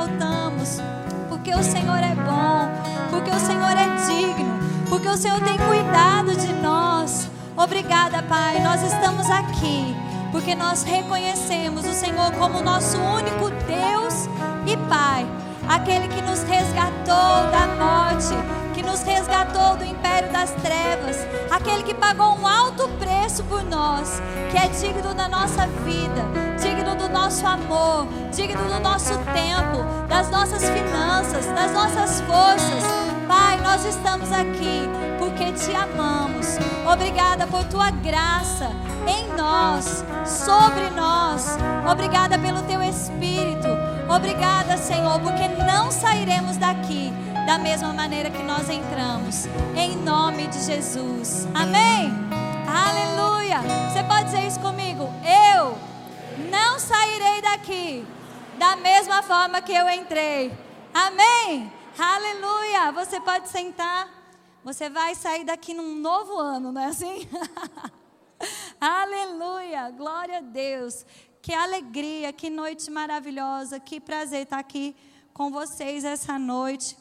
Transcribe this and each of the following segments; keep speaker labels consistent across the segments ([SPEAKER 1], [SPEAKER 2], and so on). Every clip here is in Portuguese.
[SPEAKER 1] exaltamos, porque o Senhor é bom, porque o Senhor é digno, porque o Senhor tem cuidado de nós. Obrigada, Pai. Nós estamos aqui porque nós reconhecemos o Senhor como nosso único Deus e Pai, aquele que nos resgatou da morte, que nos resgatou do império das trevas, aquele que pagou um alto preço por nós, que é digno da nossa vida, digno do nosso amor, digno do nosso tempo, das nossas finanças, das nossas forças. Pai, nós estamos aqui porque te amamos. Obrigada por tua graça em nós, sobre nós. Obrigada pelo teu espírito. Obrigada, Senhor, porque não sairemos daqui da mesma maneira que nós entramos. Em nome de Jesus. Amém. Aleluia. Você pode dizer isso comigo? Eu não sairei daqui da mesma forma que eu entrei. Amém. Aleluia. Você pode sentar. Você vai sair daqui num novo ano, não é assim? Aleluia, glória a Deus. Que alegria, que noite maravilhosa, que prazer estar aqui com vocês essa noite.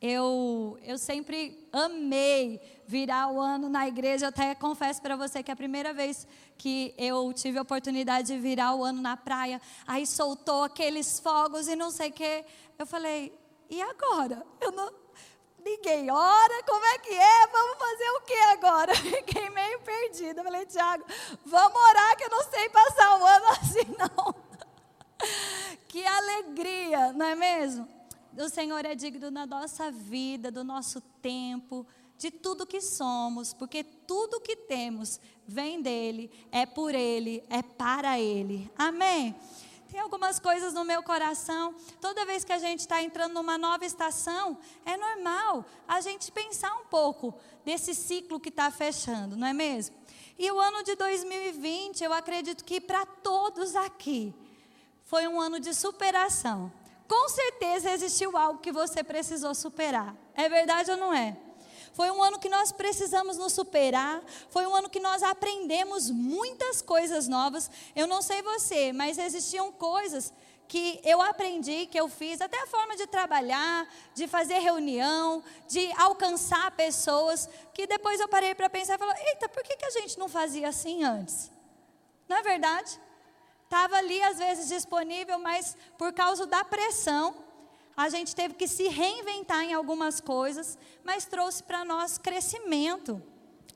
[SPEAKER 1] Eu, eu sempre amei virar o ano na igreja. Eu até confesso para você que é a primeira vez que eu tive a oportunidade de virar o ano na praia, aí soltou aqueles fogos e não sei o quê. Eu falei, e agora? Eu não, Ninguém ora, como é que é? Vamos fazer o que agora? Fiquei meio perdida. Falei, Tiago, vamos orar que eu não sei passar o ano assim, não. Que alegria, não é mesmo? O Senhor é digno da nossa vida, do nosso tempo, de tudo que somos, porque tudo que temos vem dele, é por ele, é para ele. Amém? Tem algumas coisas no meu coração. Toda vez que a gente está entrando numa nova estação, é normal a gente pensar um pouco desse ciclo que está fechando, não é mesmo? E o ano de 2020, eu acredito que para todos aqui, foi um ano de superação. Com certeza existiu algo que você precisou superar. É verdade ou não é? Foi um ano que nós precisamos nos superar. Foi um ano que nós aprendemos muitas coisas novas. Eu não sei você, mas existiam coisas que eu aprendi, que eu fiz, até a forma de trabalhar, de fazer reunião, de alcançar pessoas, que depois eu parei para pensar e falei: eita, por que, que a gente não fazia assim antes? Não é verdade? Estava ali às vezes disponível, mas por causa da pressão, a gente teve que se reinventar em algumas coisas, mas trouxe para nós crescimento.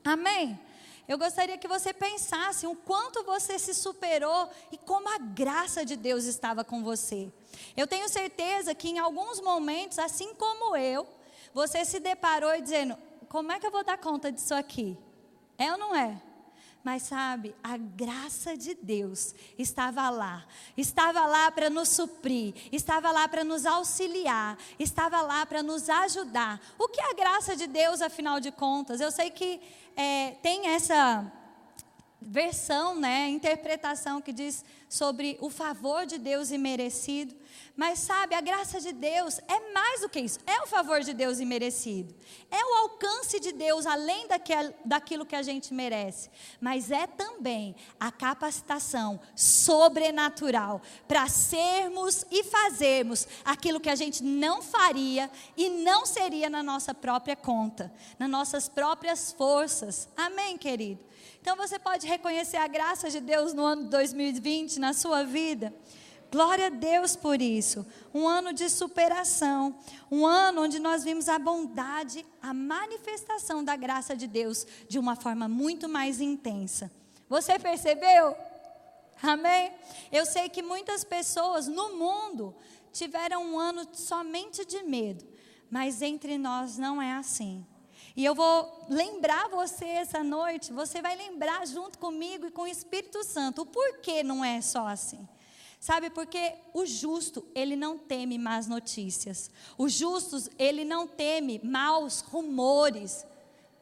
[SPEAKER 1] Amém? Eu gostaria que você pensasse o quanto você se superou e como a graça de Deus estava com você. Eu tenho certeza que em alguns momentos, assim como eu, você se deparou dizendo: como é que eu vou dar conta disso aqui? É ou não é? Mas sabe, a graça de Deus estava lá. Estava lá para nos suprir, estava lá para nos auxiliar, estava lá para nos ajudar. O que é a graça de Deus, afinal de contas? Eu sei que é, tem essa versão, né, interpretação que diz sobre o favor de Deus imerecido. Mas sabe, a graça de Deus é mais do que isso. É o favor de Deus imerecido. É o alcance de Deus além daquilo que a gente merece. Mas é também a capacitação sobrenatural para sermos e fazermos aquilo que a gente não faria e não seria na nossa própria conta, nas nossas próprias forças. Amém, querido? Então você pode reconhecer a graça de Deus no ano 2020 na sua vida. Glória a Deus por isso. Um ano de superação. Um ano onde nós vimos a bondade, a manifestação da graça de Deus de uma forma muito mais intensa. Você percebeu? Amém? Eu sei que muitas pessoas no mundo tiveram um ano somente de medo, mas entre nós não é assim. E eu vou lembrar você essa noite, você vai lembrar junto comigo e com o Espírito Santo o porquê não é só assim. Sabe, porque o justo, ele não teme más notícias. O justo, ele não teme maus rumores.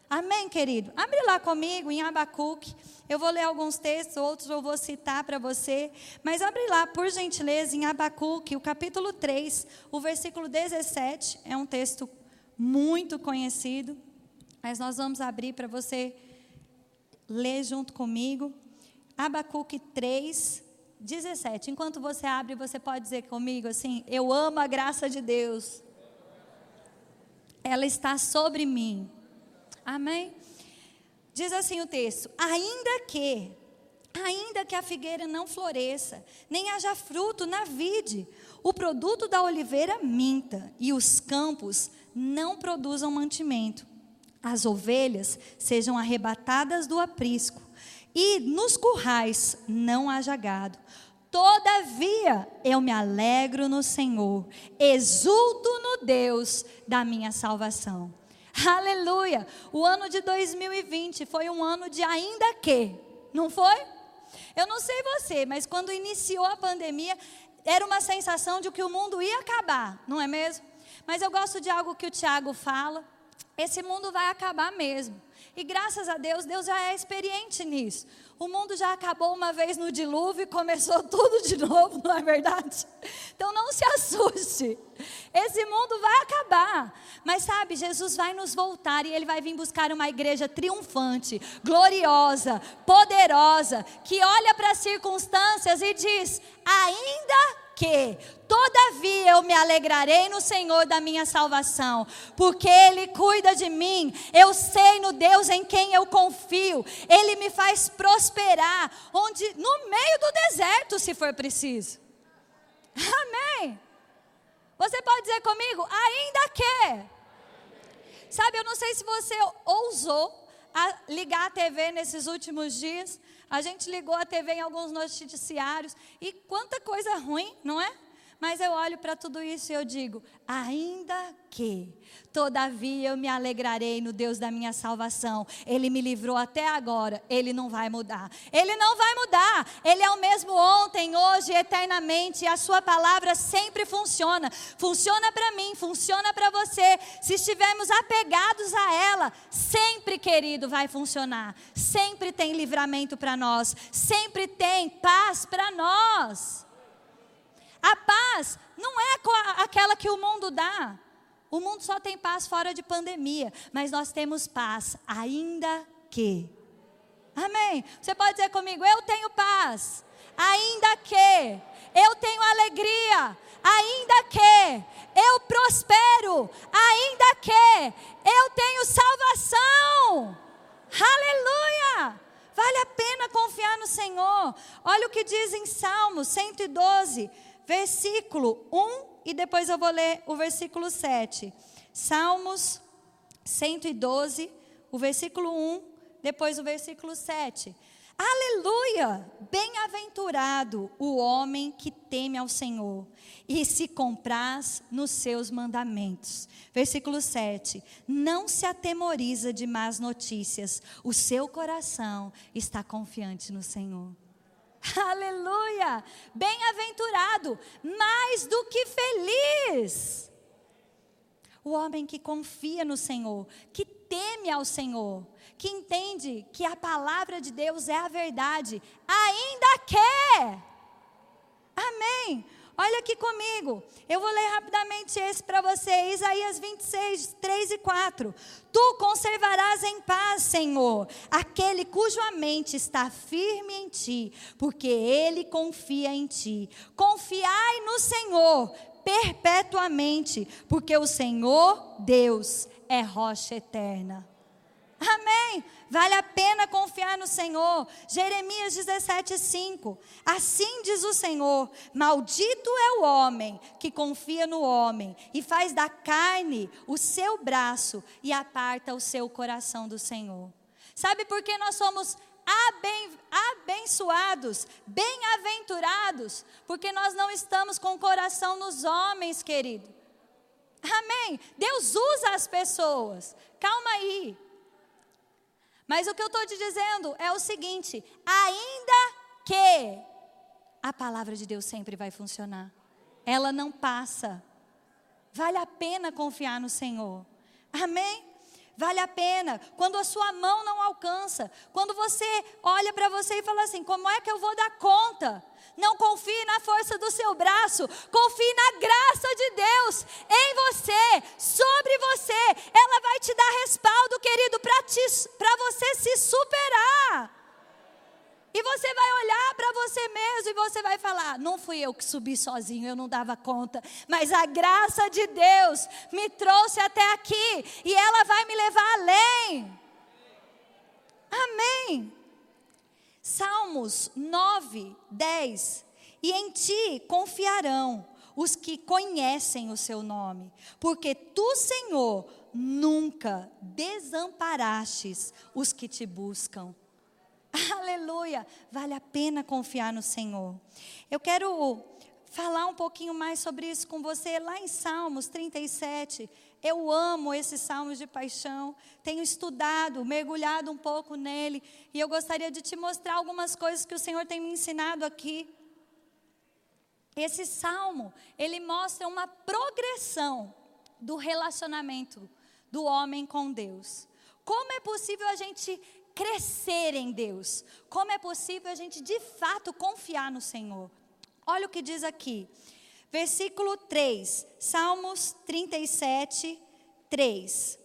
[SPEAKER 1] Amém, querido? Abre lá comigo em Abacuque. Eu vou ler alguns textos, outros eu vou citar para você. Mas abre lá, por gentileza, em Abacuque, o capítulo 3, o versículo 17. É um texto muito conhecido. Mas nós vamos abrir para você ler junto comigo. Abacuque 3, 17. Enquanto você abre, você pode dizer comigo assim: Eu amo a graça de Deus. Ela está sobre mim. Amém? Diz assim o texto: Ainda que, ainda que a figueira não floresça, nem haja fruto na vide, o produto da oliveira minta e os campos não produzam mantimento, as ovelhas sejam arrebatadas do aprisco e nos currais não haja gado. Todavia eu me alegro no Senhor, exulto no Deus da minha salvação. Aleluia! O ano de 2020 foi um ano de ainda que, não foi? Eu não sei você, mas quando iniciou a pandemia, era uma sensação de que o mundo ia acabar, não é mesmo? Mas eu gosto de algo que o Tiago fala. Esse mundo vai acabar mesmo. E graças a Deus, Deus já é experiente nisso. O mundo já acabou uma vez no dilúvio e começou tudo de novo, não é verdade? Então não se assuste. Esse mundo vai acabar. Mas sabe, Jesus vai nos voltar e ele vai vir buscar uma igreja triunfante, gloriosa, poderosa, que olha para as circunstâncias e diz: ainda todavia eu me alegrarei no Senhor da minha salvação, porque Ele cuida de mim, eu sei no Deus em quem eu confio, Ele me faz prosperar, onde, no meio do deserto, se for preciso. Amém. Você pode dizer comigo, ainda que. Sabe, eu não sei se você ousou ligar a TV nesses últimos dias, a gente ligou a TV em alguns noticiários e quanta coisa ruim, não é? Mas eu olho para tudo isso e eu digo: ainda que, todavia eu me alegrarei no Deus da minha salvação. Ele me livrou até agora, ele não vai mudar. Ele não vai mudar. Ele é o mesmo ontem, hoje, eternamente. E a sua palavra sempre funciona. Funciona para mim, funciona para você. Se estivermos apegados a ela, sempre, querido, vai funcionar. Sempre tem livramento para nós. Sempre tem paz para nós. A paz não é aquela que o mundo dá. O mundo só tem paz fora de pandemia, mas nós temos paz, ainda que. Amém? Você pode dizer comigo: eu tenho paz, ainda que. Eu tenho alegria, ainda que. Eu prospero, ainda que. Eu tenho salvação. Aleluia! Vale a pena confiar no Senhor. Olha o que diz em Salmos 112 versículo 1 e depois eu vou ler o versículo 7. Salmos 112, o versículo 1, depois o versículo 7. Aleluia! Bem-aventurado o homem que teme ao Senhor e se compraz nos seus mandamentos. Versículo 7. Não se atemoriza de más notícias, o seu coração está confiante no Senhor. Aleluia! Bem-aventurado, mais do que feliz. O homem que confia no Senhor, que teme ao Senhor, que entende que a palavra de Deus é a verdade, ainda quer. Amém. Olha aqui comigo. Eu vou ler rapidamente esse para você. Isaías 26, 3 e 4. Tu conservarás em paz, Senhor, aquele cuja mente está firme em ti, porque ele confia em ti. Confiai no Senhor perpetuamente, porque o Senhor, Deus, é rocha eterna. Amém. Vale a pena confiar no Senhor. Jeremias 17, 5. Assim diz o Senhor: Maldito é o homem que confia no homem e faz da carne o seu braço e aparta o seu coração do Senhor. Sabe por que nós somos aben, abençoados, bem-aventurados? Porque nós não estamos com o coração nos homens, querido. Amém. Deus usa as pessoas. Calma aí. Mas o que eu estou te dizendo é o seguinte: ainda que a palavra de Deus sempre vai funcionar, ela não passa. Vale a pena confiar no Senhor. Amém? Vale a pena. Quando a sua mão não alcança, quando você olha para você e fala assim: como é que eu vou dar conta? Não confie na força do seu braço, confie na graça de Deus em você, sobre você. Ela vai te dar respaldo, querido, para você se superar. E você vai olhar para você mesmo e você vai falar: não fui eu que subi sozinho, eu não dava conta, mas a graça de Deus me trouxe até aqui e ela vai me levar além. Amém. Salmos 9, 10. E em ti confiarão os que conhecem o seu nome, porque tu, Senhor, nunca desamparastes os que te buscam. Aleluia! Vale a pena confiar no Senhor. Eu quero falar um pouquinho mais sobre isso com você lá em Salmos 37. Eu amo esses salmos de paixão, tenho estudado, mergulhado um pouco nele, e eu gostaria de te mostrar algumas coisas que o Senhor tem me ensinado aqui. Esse salmo, ele mostra uma progressão do relacionamento do homem com Deus. Como é possível a gente crescer em Deus? Como é possível a gente de fato confiar no Senhor? Olha o que diz aqui. Versículo 3, Salmos 37, 3.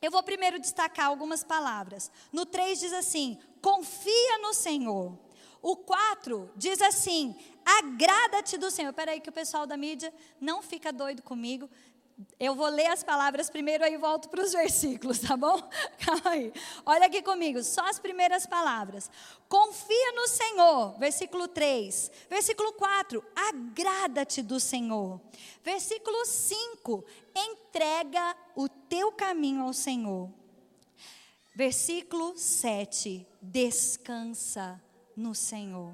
[SPEAKER 1] Eu vou primeiro destacar algumas palavras. No 3 diz assim: confia no Senhor. O 4 diz assim: agrada-te do Senhor. Espera aí que o pessoal da mídia não fica doido comigo. Eu vou ler as palavras primeiro, aí volto para os versículos, tá bom? Calma aí. Olha aqui comigo, só as primeiras palavras. Confia no Senhor, versículo 3. Versículo 4, agrada-te do Senhor. Versículo 5, entrega o teu caminho ao Senhor. Versículo 7, descansa no Senhor.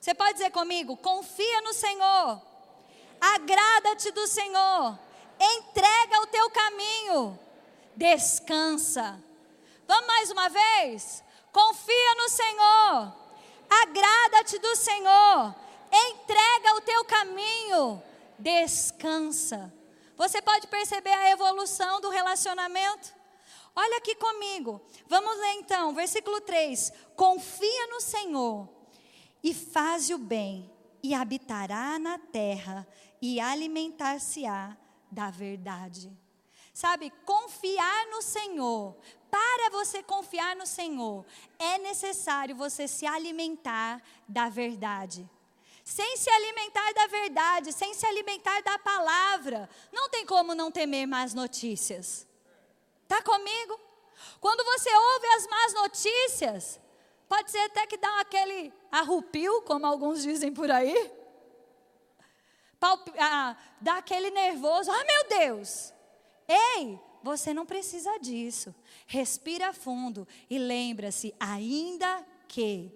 [SPEAKER 1] Você pode dizer comigo? Confia no Senhor. Agrada-te do Senhor. Entrega o teu caminho. Descansa. Vamos mais uma vez? Confia no Senhor. Agrada-te do Senhor. Entrega o teu caminho. Descansa. Você pode perceber a evolução do relacionamento? Olha aqui comigo. Vamos ler então, versículo 3. Confia no Senhor e faze o bem, e habitará na terra, e alimentar-se-á da verdade. Sabe, confiar no Senhor. Para você confiar no Senhor, é necessário você se alimentar da verdade. Sem se alimentar da verdade, sem se alimentar da palavra, não tem como não temer más notícias. Tá comigo? Quando você ouve as más notícias, Pode ser até que dá aquele arrupio, como alguns dizem por aí. Ah, dá aquele nervoso. Ah, meu Deus! Ei, você não precisa disso. Respira fundo e lembra-se, ainda que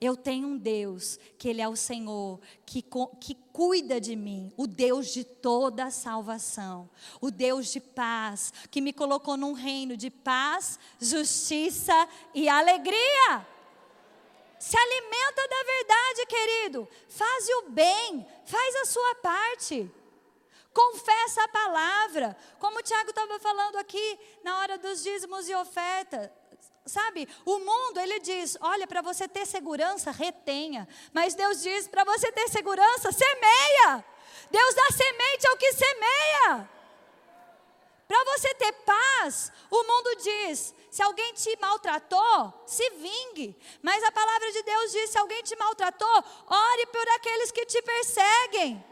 [SPEAKER 1] eu tenho um Deus, que Ele é o Senhor, que, que cuida de mim, o Deus de toda a salvação, o Deus de paz, que me colocou num reino de paz, justiça e alegria. Se alimenta da verdade, querido. Faz o bem, faz a sua parte. Confessa a palavra. Como o Tiago estava falando aqui na hora dos dízimos e ofertas. Sabe, o mundo ele diz: olha, para você ter segurança, retenha. Mas Deus diz: para você ter segurança, semeia. Deus dá semente ao que semeia. Para você ter paz, o mundo diz: se alguém te maltratou, se vingue. Mas a palavra de Deus diz: se alguém te maltratou, ore por aqueles que te perseguem.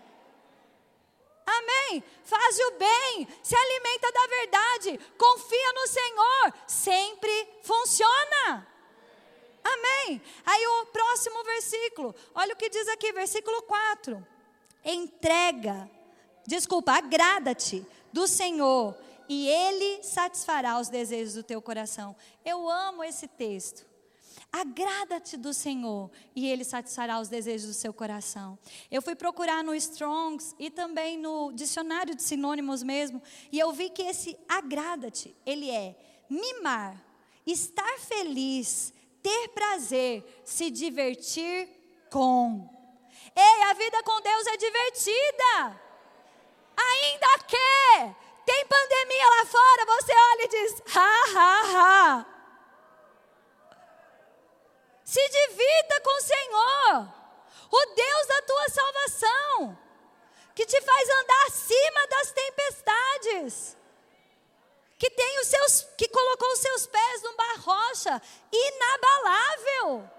[SPEAKER 1] Amém. Faz o bem, se alimenta da verdade, confia no Senhor, sempre funciona. Amém. Aí o próximo versículo, olha o que diz aqui, versículo 4. Entrega, desculpa, agrada-te do Senhor e Ele satisfará os desejos do teu coração. Eu amo esse texto. Agrada-te do Senhor e Ele satisfará os desejos do seu coração. Eu fui procurar no Strongs e também no dicionário de sinônimos mesmo, e eu vi que esse agrada-te, ele é mimar, estar feliz, ter prazer, se divertir com. Ei, a vida com Deus é divertida. Ainda que tem pandemia lá fora, você olha e diz: ha, ha, ha. Se divirta com o Senhor, o Deus da tua salvação, que te faz andar acima das tempestades, que tem os seus, que colocou os seus pés numa rocha inabalável.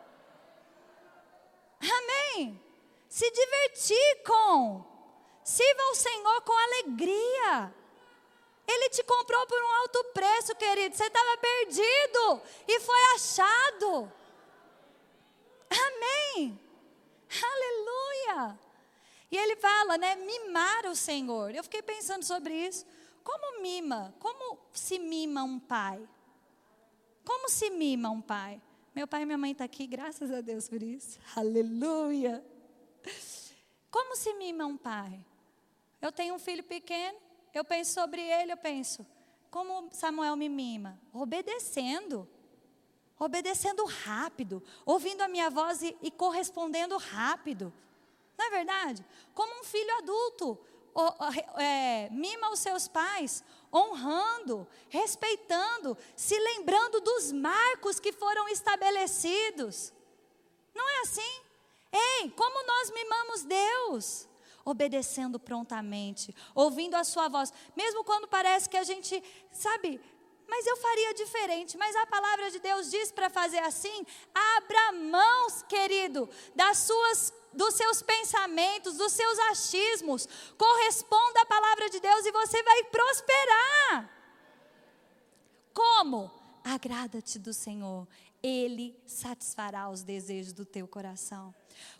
[SPEAKER 1] Amém? Se divertir com. Sirva ao Senhor com alegria. Ele te comprou por um alto preço, querido. Você estava perdido e foi achado. Amém. Aleluia. E ele fala, né? Mimar o Senhor. Eu fiquei pensando sobre isso. Como mima? Como se mima um pai? Como se mima um pai? Meu pai e minha mãe estão tá aqui, graças a Deus por isso. Aleluia. Como se mima um pai? Eu tenho um filho pequeno, eu penso sobre ele, eu penso, como Samuel me mima? Obedecendo. Obedecendo rápido, ouvindo a minha voz e, e correspondendo rápido. Não é verdade? Como um filho adulto, é, mima os seus pais, honrando, respeitando, se lembrando dos marcos que foram estabelecidos. Não é assim? Ei, como nós mimamos Deus? Obedecendo prontamente, ouvindo a sua voz, mesmo quando parece que a gente, sabe, mas eu faria diferente. Mas a palavra de Deus diz para fazer assim: abra mãos, querido, das suas dos seus pensamentos, dos seus achismos. Corresponda à palavra de Deus e você vai prosperar. Como? Agrada-te do Senhor, Ele satisfará os desejos do teu coração.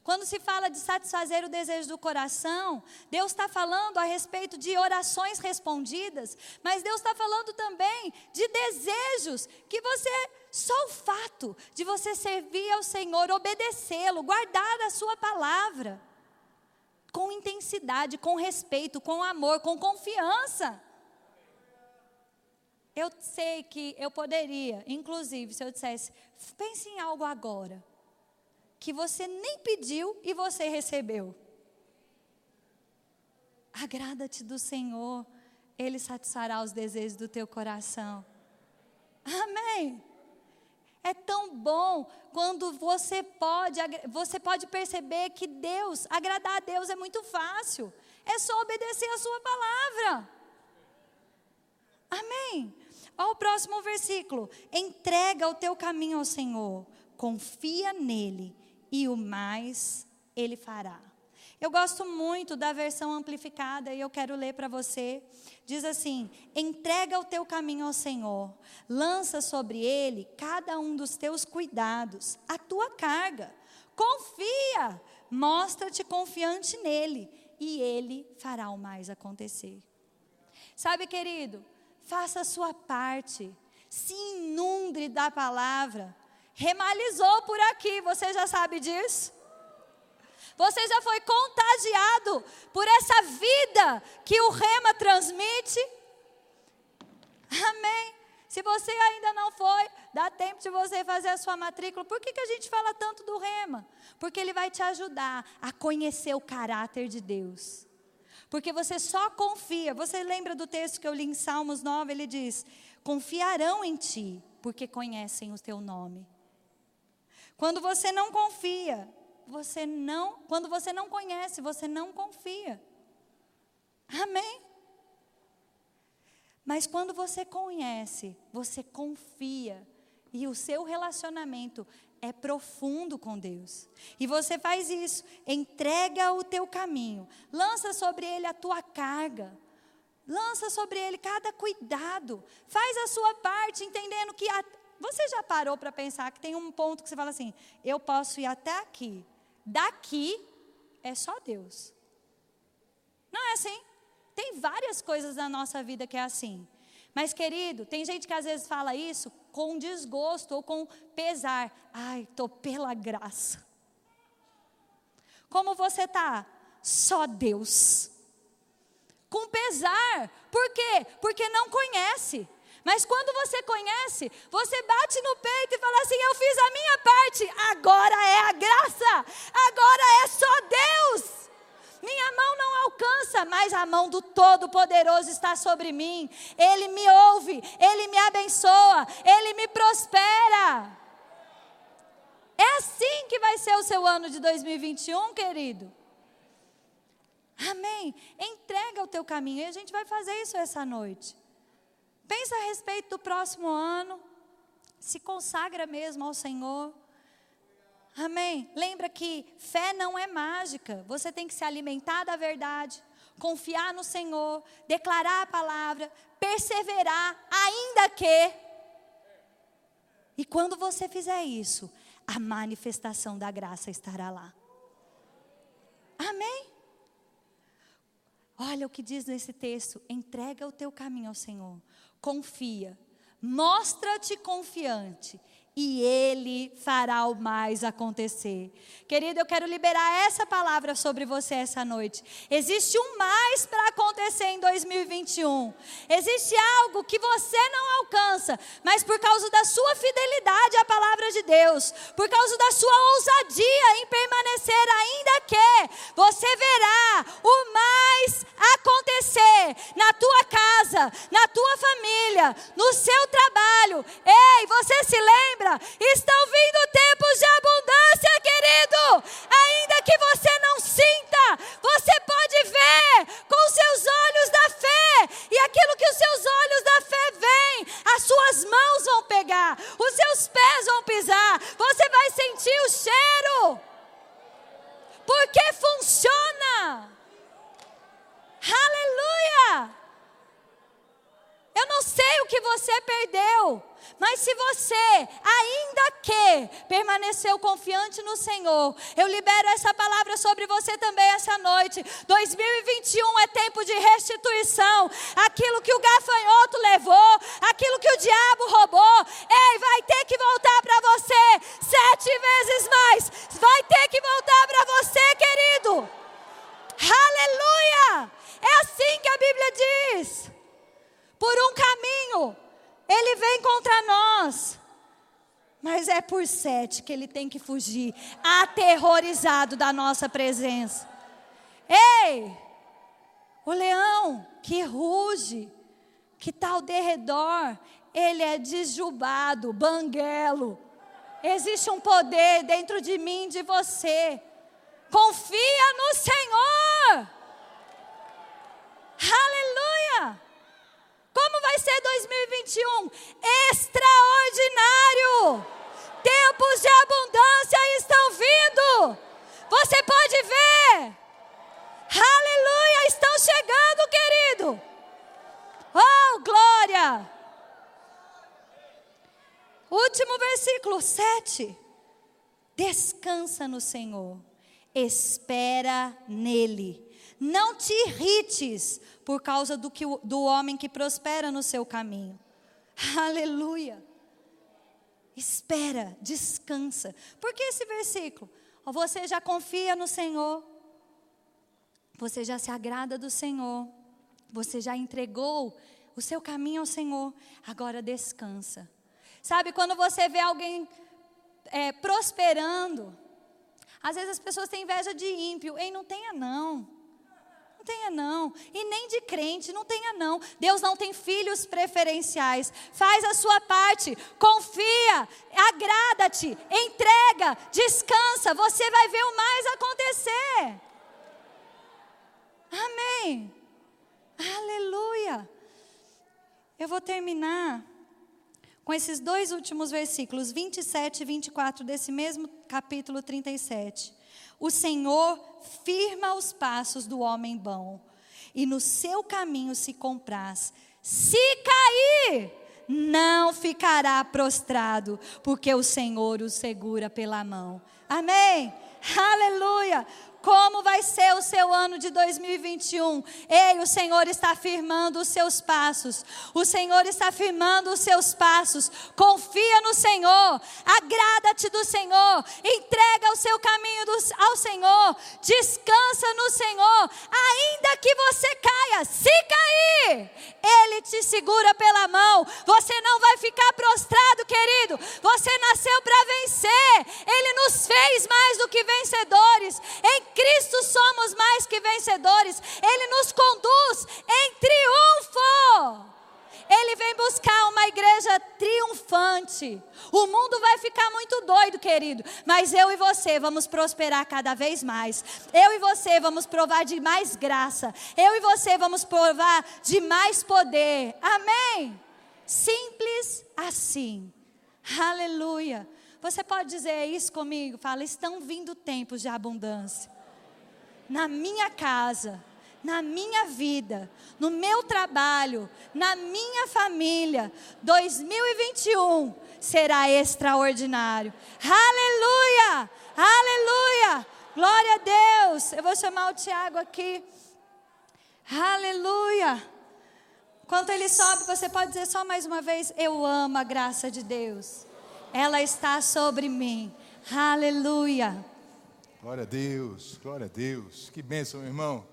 [SPEAKER 1] Quando se fala de satisfazer o desejo do coração, Deus está falando a respeito de orações respondidas, mas Deus está falando também de desejos que você, só o fato de você servir ao Senhor, obedecê-lo, guardar a Sua palavra, com intensidade, com respeito, com amor, com confiança. Eu sei que eu poderia, inclusive, se eu dissesse, pense em algo agora que você nem pediu e você recebeu. Agrada-te do Senhor, Ele satisfará os desejos do teu coração. Amém. É tão bom quando você pode, você pode perceber que Deus, agradar a Deus é muito fácil. É só obedecer a sua palavra. Amém. Olha o próximo versículo. Entrega o teu caminho ao Senhor, confia nele e o mais ele fará. Eu gosto muito da versão amplificada e eu quero ler para você. Diz assim: entrega o teu caminho ao Senhor, lança sobre ele cada um dos teus cuidados, a tua carga. Confia, mostra-te confiante nele e ele fará o mais acontecer. Sabe, querido, faça a sua parte, se inunde da palavra, remalizou por aqui, você já sabe disso? Você já foi contagiado por essa vida que o rema transmite? Amém. Se você ainda não foi, dá tempo de você fazer a sua matrícula. Por que, que a gente fala tanto do rema? Porque ele vai te ajudar a conhecer o caráter de Deus. Porque você só confia. Você lembra do texto que eu li em Salmos 9? Ele diz: Confiarão em ti, porque conhecem o teu nome. Quando você não confia, você não, quando você não conhece, você não confia. Amém? Mas quando você conhece, você confia e o seu relacionamento é profundo com Deus. E você faz isso, entrega o teu caminho, lança sobre ele a tua carga. Lança sobre ele cada cuidado. Faz a sua parte, entendendo que você já parou para pensar que tem um ponto que você fala assim: eu posso ir até aqui, daqui é só Deus. Não é assim? Tem várias coisas na nossa vida que é assim. Mas, querido, tem gente que às vezes fala isso com desgosto ou com pesar. Ai, estou pela graça. Como você está? Só Deus. Com pesar. Por quê? Porque não conhece. Mas quando você conhece, você bate no peito e fala assim: Eu fiz a minha parte, agora é a graça, agora é só Deus. Minha mão não alcança, mas a mão do Todo-Poderoso está sobre mim. Ele me ouve, ele me abençoa, ele me prospera. É assim que vai ser o seu ano de 2021, querido. Amém. Entrega o teu caminho e a gente vai fazer isso essa noite. Pensa a respeito do próximo ano. Se consagra mesmo ao Senhor. Amém? Lembra que fé não é mágica. Você tem que se alimentar da verdade, confiar no Senhor, declarar a palavra, perseverar, ainda que. E quando você fizer isso, a manifestação da graça estará lá. Amém? Olha o que diz nesse texto: entrega o teu caminho ao Senhor, confia, mostra-te confiante e Ele fará o mais acontecer. Querido, eu quero liberar essa palavra sobre você essa noite. Existe um mais para acontecer em 2021. Existe algo que você não alcança, mas por causa da sua fidelidade à palavra de Deus, por causa da sua ousadia em permanecer, ainda que você verá o mais acontecer na tua casa, na tua família, no seu trabalho. Ei, você se lembra? Estão vindo tempos de abundância, querido. Ainda que você não sinta, você pode ver com seus olhos da fé. E aquilo que os seus olhos da fé veem, as suas mãos vão pegar, os seus pés vão pisar. Você vai sentir o cheiro. Porque funciona. Aleluia! Não sei o que você perdeu. Mas se você, ainda que permaneceu confiante no Senhor, eu libero essa palavra sobre você também essa noite. 2021 é tempo de restituição. Aquilo que o gafanhoto levou, aquilo que o diabo roubou, ei, vai ter que voltar para você sete vezes mais. Vai ter que voltar para você, querido. Aleluia! É assim que a Bíblia diz. Por um caminho ele vem contra nós. Mas é por sete que ele tem que fugir, aterrorizado da nossa presença. Ei! O leão que ruge, que está ao derredor, ele é desjubado, banguelo. Existe um poder dentro de mim, de você. Confia no Senhor. Aleluia! Como vai ser 2021? Extraordinário! Tempos de abundância estão vindo. Você pode ver. Aleluia! Estão chegando, querido. Oh, glória! Último versículo 7. Descansa no Senhor, espera nele. Não te irrites por causa do, que, do homem que prospera no seu caminho. Aleluia. Espera, descansa. Por que esse versículo? Você já confia no Senhor, você já se agrada do Senhor, você já entregou o seu caminho ao Senhor, agora descansa. Sabe, quando você vê alguém é, prosperando, às vezes as pessoas têm inveja de ímpio, ei, não tenha não. Não tenha não. E nem de crente, não tenha não. Deus não tem filhos preferenciais. Faz a sua parte, confia, agrada-te, entrega, descansa. Você vai ver o mais acontecer. Amém. Aleluia. Eu vou terminar com esses dois últimos versículos, 27 e 24 desse mesmo capítulo 37. O Senhor firma os passos do homem bom, e no seu caminho se compraz. Se cair, não ficará prostrado, porque o Senhor o segura pela mão. Amém? Aleluia! Como vai ser o seu ano de 2021? Ei, o Senhor está firmando os seus passos. O Senhor está firmando os seus passos. Confia no Senhor. Agrada-te do Senhor. Entrega o seu caminho ao Senhor. Descansa no Senhor. Ainda que você caia, se cair, Ele te segura pela mão. Você não vai ficar prostrado, querido. Você nasceu para vencer. Ele nos fez mais do que vencedores. Cristo somos mais que vencedores. Ele nos conduz em triunfo. Ele vem buscar uma igreja triunfante. O mundo vai ficar muito doido, querido, mas eu e você vamos prosperar cada vez mais. Eu e você vamos provar de mais graça. Eu e você vamos provar de mais poder. Amém? Simples assim. Aleluia. Você pode dizer isso comigo? Fala, estão vindo tempos de abundância. Na minha casa, na minha vida, no meu trabalho, na minha família. 2021 será extraordinário. Aleluia! Aleluia! Glória a Deus! Eu vou chamar o Tiago aqui. Aleluia! Quando ele sobe, você pode dizer só mais uma vez: Eu amo a graça de Deus. Ela está sobre mim. Aleluia.
[SPEAKER 2] Glória a Deus, glória a Deus. Que bênção, meu irmão.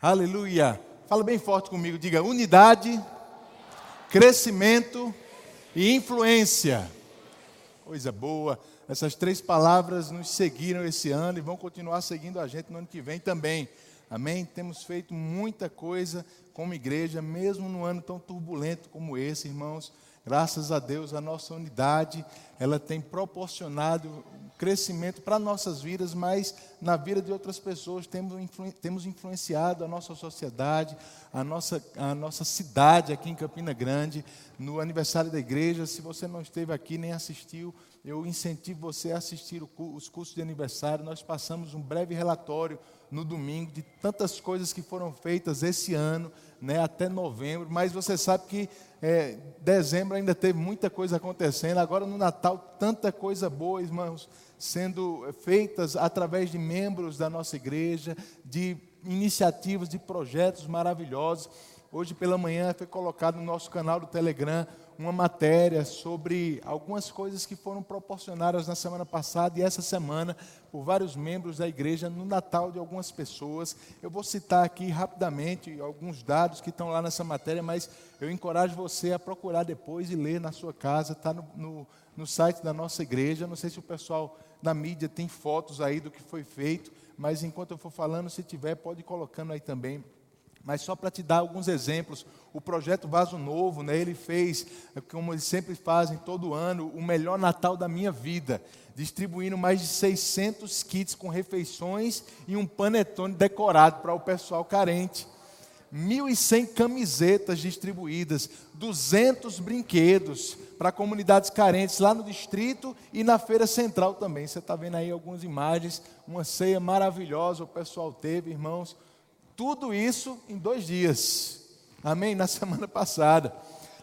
[SPEAKER 2] Aleluia. Fala bem forte comigo, diga unidade, crescimento e influência. Coisa boa. Essas três palavras nos seguiram esse ano e vão continuar seguindo a gente no ano que vem também. Amém? Temos feito muita coisa como igreja, mesmo num ano tão turbulento como esse, irmãos. Graças a Deus, a nossa unidade, ela tem proporcionado crescimento para nossas vidas, mas na vida de outras pessoas temos, influ, temos influenciado a nossa sociedade, a nossa, a nossa cidade aqui em Campina Grande, no aniversário da igreja. Se você não esteve aqui nem assistiu, eu incentivo você a assistir os cursos de aniversário. Nós passamos um breve relatório no domingo de tantas coisas que foram feitas esse ano, né, até novembro, mas você sabe que é, dezembro ainda teve muita coisa acontecendo, agora no Natal, tanta coisa boa, irmãos, sendo feitas através de membros da nossa igreja, de iniciativas, de projetos maravilhosos. Hoje pela manhã foi colocado no nosso canal do Telegram uma matéria sobre algumas coisas que foram proporcionadas na semana passada e essa semana por vários membros da igreja no Natal de algumas pessoas. Eu vou citar aqui rapidamente alguns dados que estão lá nessa matéria, mas eu encorajo você a procurar depois e ler na sua casa, está no, no, no site da nossa igreja. Não sei se o pessoal da mídia tem fotos aí do que foi feito, mas enquanto eu for falando, se tiver, pode ir colocando aí também mas só para te dar alguns exemplos, o projeto Vaso Novo, né, ele fez, como eles sempre fazem todo ano, o melhor Natal da minha vida, distribuindo mais de 600 kits com refeições e um panetone decorado para o pessoal carente. 1.100 camisetas distribuídas, 200 brinquedos para comunidades carentes lá no distrito e na feira central também. Você está vendo aí algumas imagens, uma ceia maravilhosa o pessoal teve, irmãos tudo isso em dois dias. Amém? Na semana passada.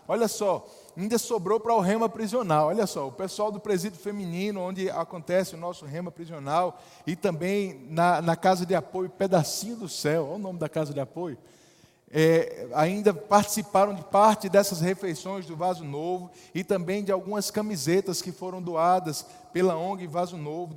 [SPEAKER 2] Olha só, ainda sobrou para o rema prisional. Olha só, o pessoal do presídio feminino, onde acontece o nosso rema prisional, e também na, na casa de apoio Pedacinho do Céu. Olha o nome da casa de apoio. É, ainda participaram de parte dessas refeições do Vaso Novo e também de algumas camisetas que foram doadas pela ONG Vaso Novo,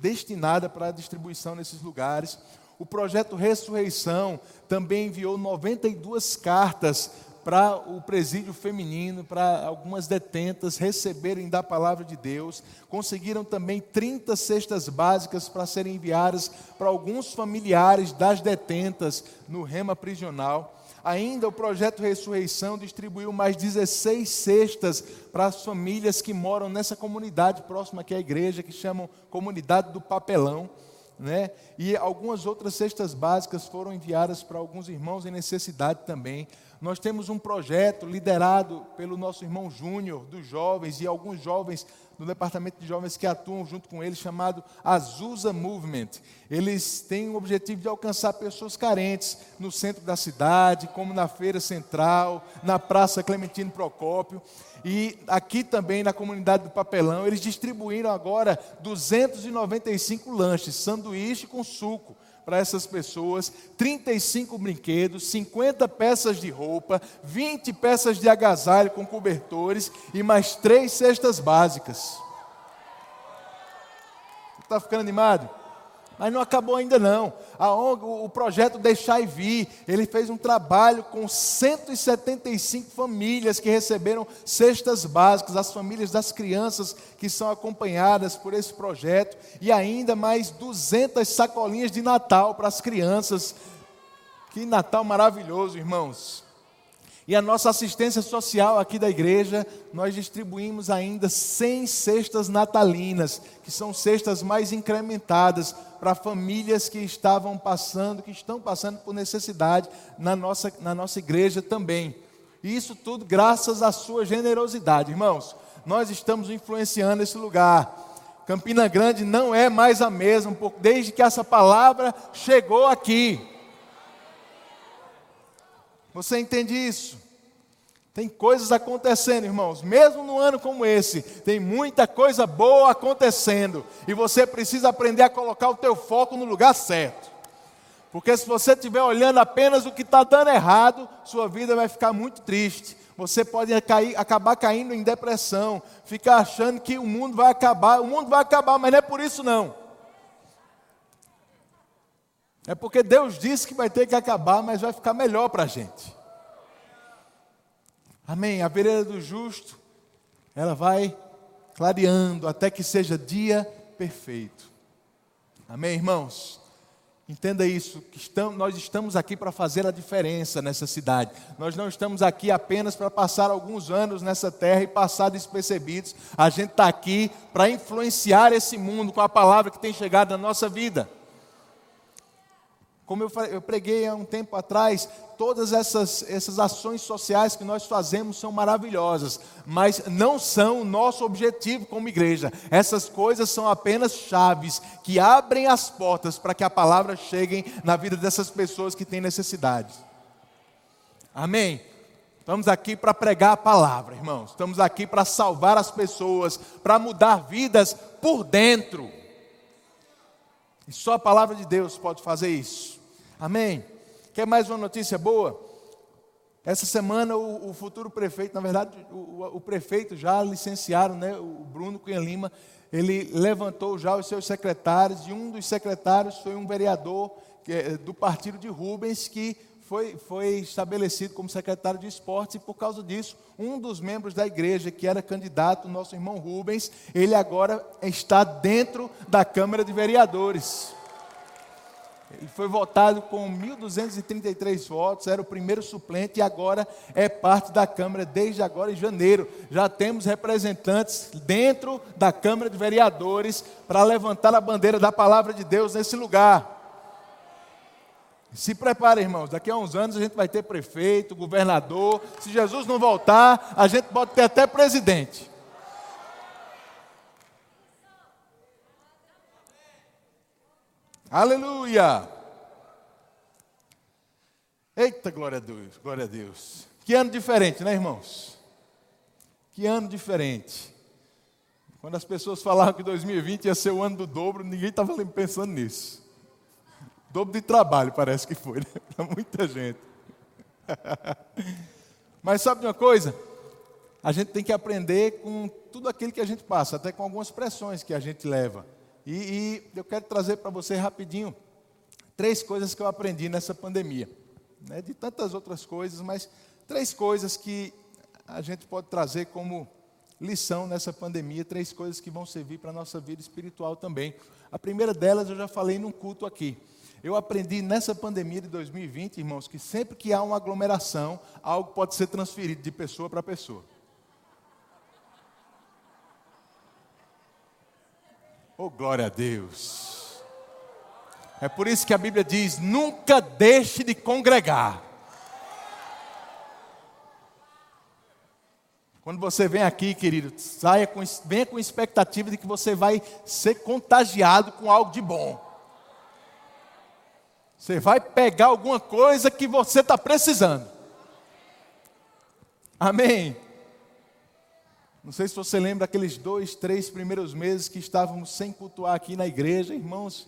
[SPEAKER 2] destinada para a distribuição nesses lugares. O projeto Ressurreição também enviou 92 cartas para o presídio feminino, para algumas detentas receberem da palavra de Deus. Conseguiram também 30 cestas básicas para serem enviadas para alguns familiares das detentas no rema prisional. Ainda o projeto Ressurreição distribuiu mais 16 cestas para as famílias que moram nessa comunidade próxima aqui à igreja, que chamam Comunidade do Papelão né? E algumas outras cestas básicas foram enviadas para alguns irmãos em necessidade também. Nós temos um projeto liderado pelo nosso irmão Júnior, dos jovens, e alguns jovens do departamento de jovens que atuam junto com ele, chamado Azusa Movement. Eles têm o objetivo de alcançar pessoas carentes no centro da cidade, como na feira central, na Praça Clementino Procópio. E aqui também na comunidade do Papelão, eles distribuíram agora 295 lanches, sanduíche com suco para essas pessoas, 35 brinquedos, 50 peças de roupa, 20 peças de agasalho com cobertores e mais três cestas básicas. Está ficando animado? Mas não acabou ainda não. A ONG, o projeto Deixar e Vir, ele fez um trabalho com 175 famílias que receberam cestas básicas, as famílias das crianças que são acompanhadas por esse projeto, e ainda mais 200 sacolinhas de Natal para as crianças. Que Natal maravilhoso, irmãos. E a nossa assistência social aqui da igreja, nós distribuímos ainda 100 cestas natalinas, que são cestas mais incrementadas para famílias que estavam passando, que estão passando por necessidade na nossa, na nossa igreja também. E isso tudo graças à sua generosidade, irmãos. nós estamos influenciando esse lugar. Campina Grande não é mais a mesma, desde que essa palavra chegou aqui. Você entende isso? Tem coisas acontecendo, irmãos, mesmo num ano como esse, tem muita coisa boa acontecendo, e você precisa aprender a colocar o teu foco no lugar certo. Porque se você estiver olhando apenas o que está dando errado, sua vida vai ficar muito triste. Você pode cair, acabar caindo em depressão, ficar achando que o mundo vai acabar. O mundo vai acabar, mas não é por isso não. É porque Deus disse que vai ter que acabar, mas vai ficar melhor para a gente. Amém. A vereda do justo, ela vai clareando até que seja dia perfeito. Amém, irmãos? Entenda isso, que estamos, nós estamos aqui para fazer a diferença nessa cidade. Nós não estamos aqui apenas para passar alguns anos nessa terra e passar despercebidos. A gente está aqui para influenciar esse mundo com a palavra que tem chegado na nossa vida. Como eu, eu preguei há um tempo atrás, todas essas, essas ações sociais que nós fazemos são maravilhosas, mas não são o nosso objetivo como igreja. Essas coisas são apenas chaves que abrem as portas para que a palavra chegue na vida dessas pessoas que têm necessidade. Amém? Estamos aqui para pregar a palavra, irmãos. Estamos aqui para salvar as pessoas, para mudar vidas por dentro. E só a palavra de Deus pode fazer isso. Amém? Quer mais uma notícia boa? Essa semana o, o futuro prefeito, na verdade, o, o, prefeito já licenciaram, né, o Bruno Cunha Lima, ele levantou já os seus secretários, e um dos secretários foi um vereador que, é, do partido de Rubens, que foi, foi estabelecido como secretário de esportes, e por causa disso, um dos membros da igreja, que era candidato, nosso irmão Rubens, ele agora está dentro da Câmara de Vereadores. Ele foi votado com 1.233 votos, era o primeiro suplente e agora é parte da Câmara desde agora em janeiro. Já temos representantes dentro da Câmara de Vereadores para levantar a bandeira da palavra de Deus nesse lugar. Se prepare, irmãos, daqui a uns anos a gente vai ter prefeito, governador. Se Jesus não voltar, a gente pode ter até presidente. Aleluia! Eita, glória a Deus, glória a Deus. Que ano diferente, né, irmãos? Que ano diferente. Quando as pessoas falavam que 2020 ia ser o ano do dobro, ninguém estava pensando nisso. Dobro de trabalho, parece que foi, né? Para muita gente. Mas sabe de uma coisa? A gente tem que aprender com tudo aquilo que a gente passa, até com algumas pressões que a gente leva. E, e eu quero trazer para você rapidinho três coisas que eu aprendi nessa pandemia. Né, de tantas outras coisas, mas três coisas que a gente pode trazer como lição nessa pandemia, três coisas que vão servir para a nossa vida espiritual também. A primeira delas eu já falei num culto aqui. Eu aprendi nessa pandemia de 2020, irmãos, que sempre que há uma aglomeração, algo pode ser transferido de pessoa para pessoa. Oh, glória a Deus. É por isso que a Bíblia diz: nunca deixe de congregar. Quando você vem aqui, querido, saia com, venha com expectativa de que você vai ser contagiado com algo de bom. Você vai pegar alguma coisa que você está precisando. Amém. Não sei se você lembra aqueles dois, três primeiros meses que estávamos sem cultuar aqui na igreja, irmãos.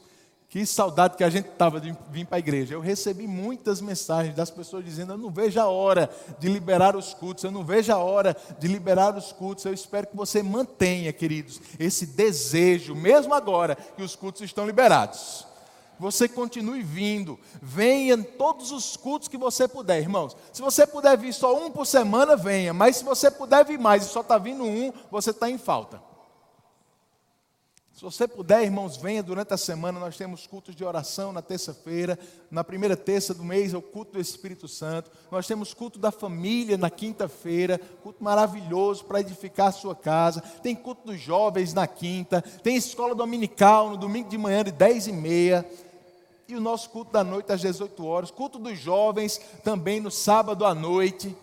[SPEAKER 2] Que saudade que a gente estava de vir para a igreja. Eu recebi muitas mensagens das pessoas dizendo: Eu não vejo a hora de liberar os cultos, eu não vejo a hora de liberar os cultos. Eu espero que você mantenha, queridos, esse desejo, mesmo agora que os cultos estão liberados você continue vindo. Venha em todos os cultos que você puder, irmãos. Se você puder vir só um por semana, venha. Mas se você puder vir mais e só está vindo um, você está em falta. Se você puder, irmãos, venha durante a semana. Nós temos cultos de oração na terça-feira. Na primeira terça do mês é o culto do Espírito Santo. Nós temos culto da família na quinta-feira. Culto maravilhoso para edificar a sua casa. Tem culto dos jovens na quinta. Tem escola dominical no domingo de manhã de dez e meia e o nosso culto da noite às 18 horas, culto dos jovens também no sábado à noite.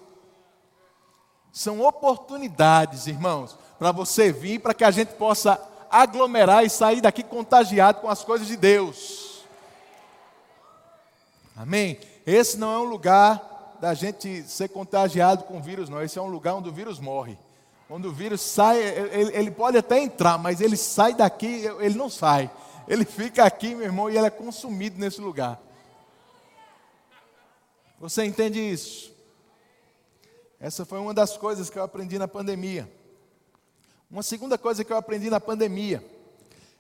[SPEAKER 2] São oportunidades, irmãos, para você vir, para que a gente possa aglomerar e sair daqui contagiado com as coisas de Deus. Amém? Esse não é um lugar da gente ser contagiado com o vírus, não. Esse é um lugar onde o vírus morre. Onde o vírus sai, ele, ele pode até entrar, mas ele sai daqui, ele não sai. Ele fica aqui, meu irmão, e ele é consumido nesse lugar. Você entende isso? Essa foi uma das coisas que eu aprendi na pandemia. Uma segunda coisa que eu aprendi na pandemia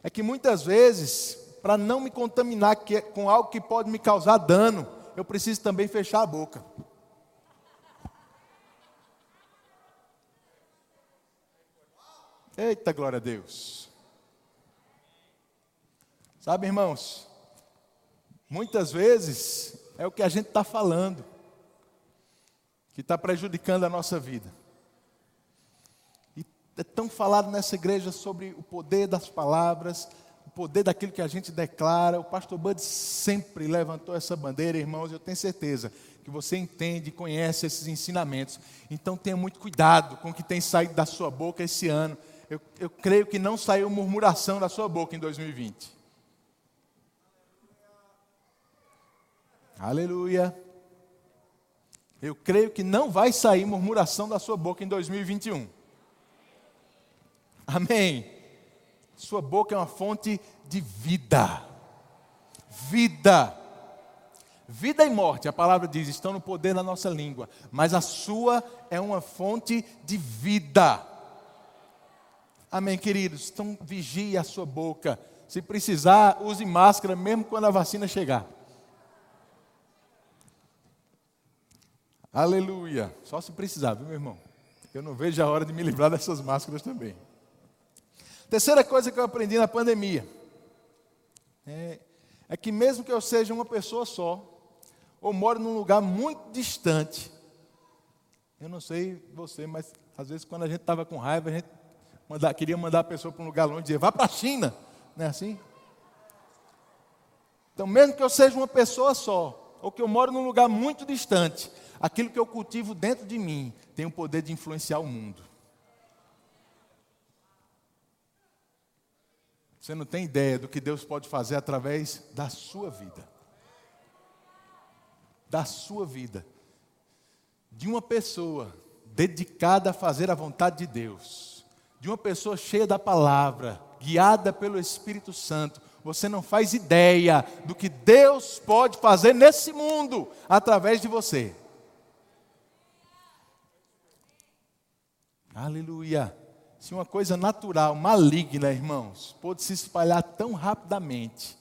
[SPEAKER 2] é que muitas vezes, para não me contaminar com algo que pode me causar dano, eu preciso também fechar a boca. Eita glória a Deus. Sabe, irmãos, muitas vezes é o que a gente está falando que está prejudicando a nossa vida. E é tão falado nessa igreja sobre o poder das palavras, o poder daquilo que a gente declara. O pastor Bud sempre levantou essa bandeira, irmãos, eu tenho certeza que você entende e conhece esses ensinamentos. Então tenha muito cuidado com o que tem saído da sua boca esse ano. Eu, eu creio que não saiu murmuração da sua boca em 2020. Aleluia. Eu creio que não vai sair murmuração da sua boca em 2021. Amém. Sua boca é uma fonte de vida. Vida. Vida e morte, a palavra diz, estão no poder da nossa língua, mas a sua é uma fonte de vida. Amém, queridos? Então vigie a sua boca. Se precisar, use máscara mesmo quando a vacina chegar. Aleluia. Só se precisar, viu, meu irmão? Eu não vejo a hora de me livrar dessas máscaras também. Terceira coisa que eu aprendi na pandemia é, é que, mesmo que eu seja uma pessoa só, ou moro num lugar muito distante, eu não sei você, mas às vezes quando a gente estava com raiva, a gente queria mandar a pessoa para um lugar longe e dizer, vá para a China. Não é assim? Então, mesmo que eu seja uma pessoa só, ou que eu moro num lugar muito distante, aquilo que eu cultivo dentro de mim tem o poder de influenciar o mundo. Você não tem ideia do que Deus pode fazer através da sua vida. Da sua vida. De uma pessoa dedicada a fazer a vontade de Deus. De uma pessoa cheia da palavra, guiada pelo Espírito Santo. Você não faz ideia do que Deus pode fazer nesse mundo através de você. Aleluia. Se uma coisa natural, maligna, irmãos, pode se espalhar tão rapidamente,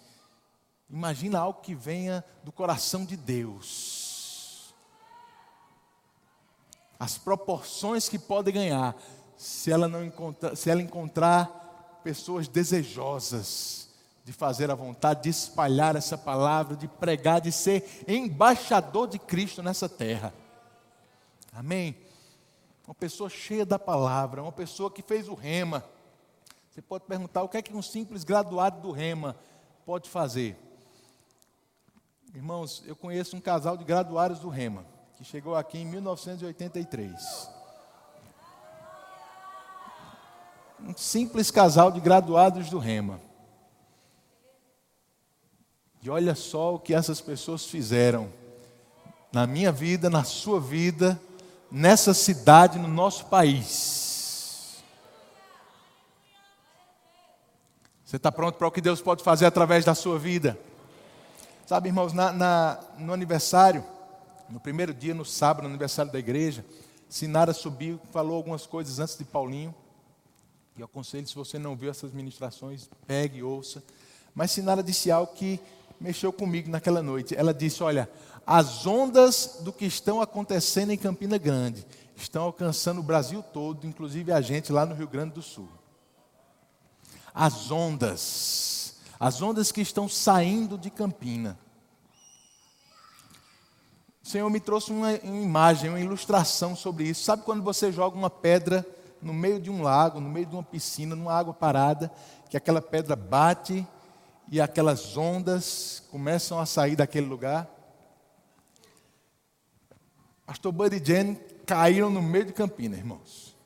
[SPEAKER 2] imagina algo que venha do coração de Deus. As proporções que pode ganhar se ela não encontrar, se ela encontrar pessoas desejosas de fazer a vontade, de espalhar essa palavra, de pregar, de ser embaixador de Cristo nessa terra. Amém uma pessoa cheia da palavra, uma pessoa que fez o rema. Você pode perguntar o que é que um simples graduado do rema pode fazer. Irmãos, eu conheço um casal de graduados do rema, que chegou aqui em 1983. Um simples casal de graduados do rema. E olha só o que essas pessoas fizeram na minha vida, na sua vida, nessa cidade, no nosso país. Você está pronto para o que Deus pode fazer através da sua vida? Sabe, irmãos, na, na, no aniversário, no primeiro dia, no sábado, no aniversário da igreja, Sinara subiu, falou algumas coisas antes de Paulinho. E eu aconselho, se você não viu essas ministrações, pegue e ouça. Mas Sinara disse algo que mexeu comigo naquela noite. Ela disse: Olha, as ondas do que estão acontecendo em Campina Grande estão alcançando o Brasil todo, inclusive a gente lá no Rio Grande do Sul. As ondas, as ondas que estão saindo de Campina. O Senhor me trouxe uma, uma imagem, uma ilustração sobre isso. Sabe quando você joga uma pedra no meio de um lago, no meio de uma piscina, numa água parada, que aquela pedra bate e aquelas ondas começam a sair daquele lugar? Pastor Buddy Jenny caíram no meio de Campina, irmãos.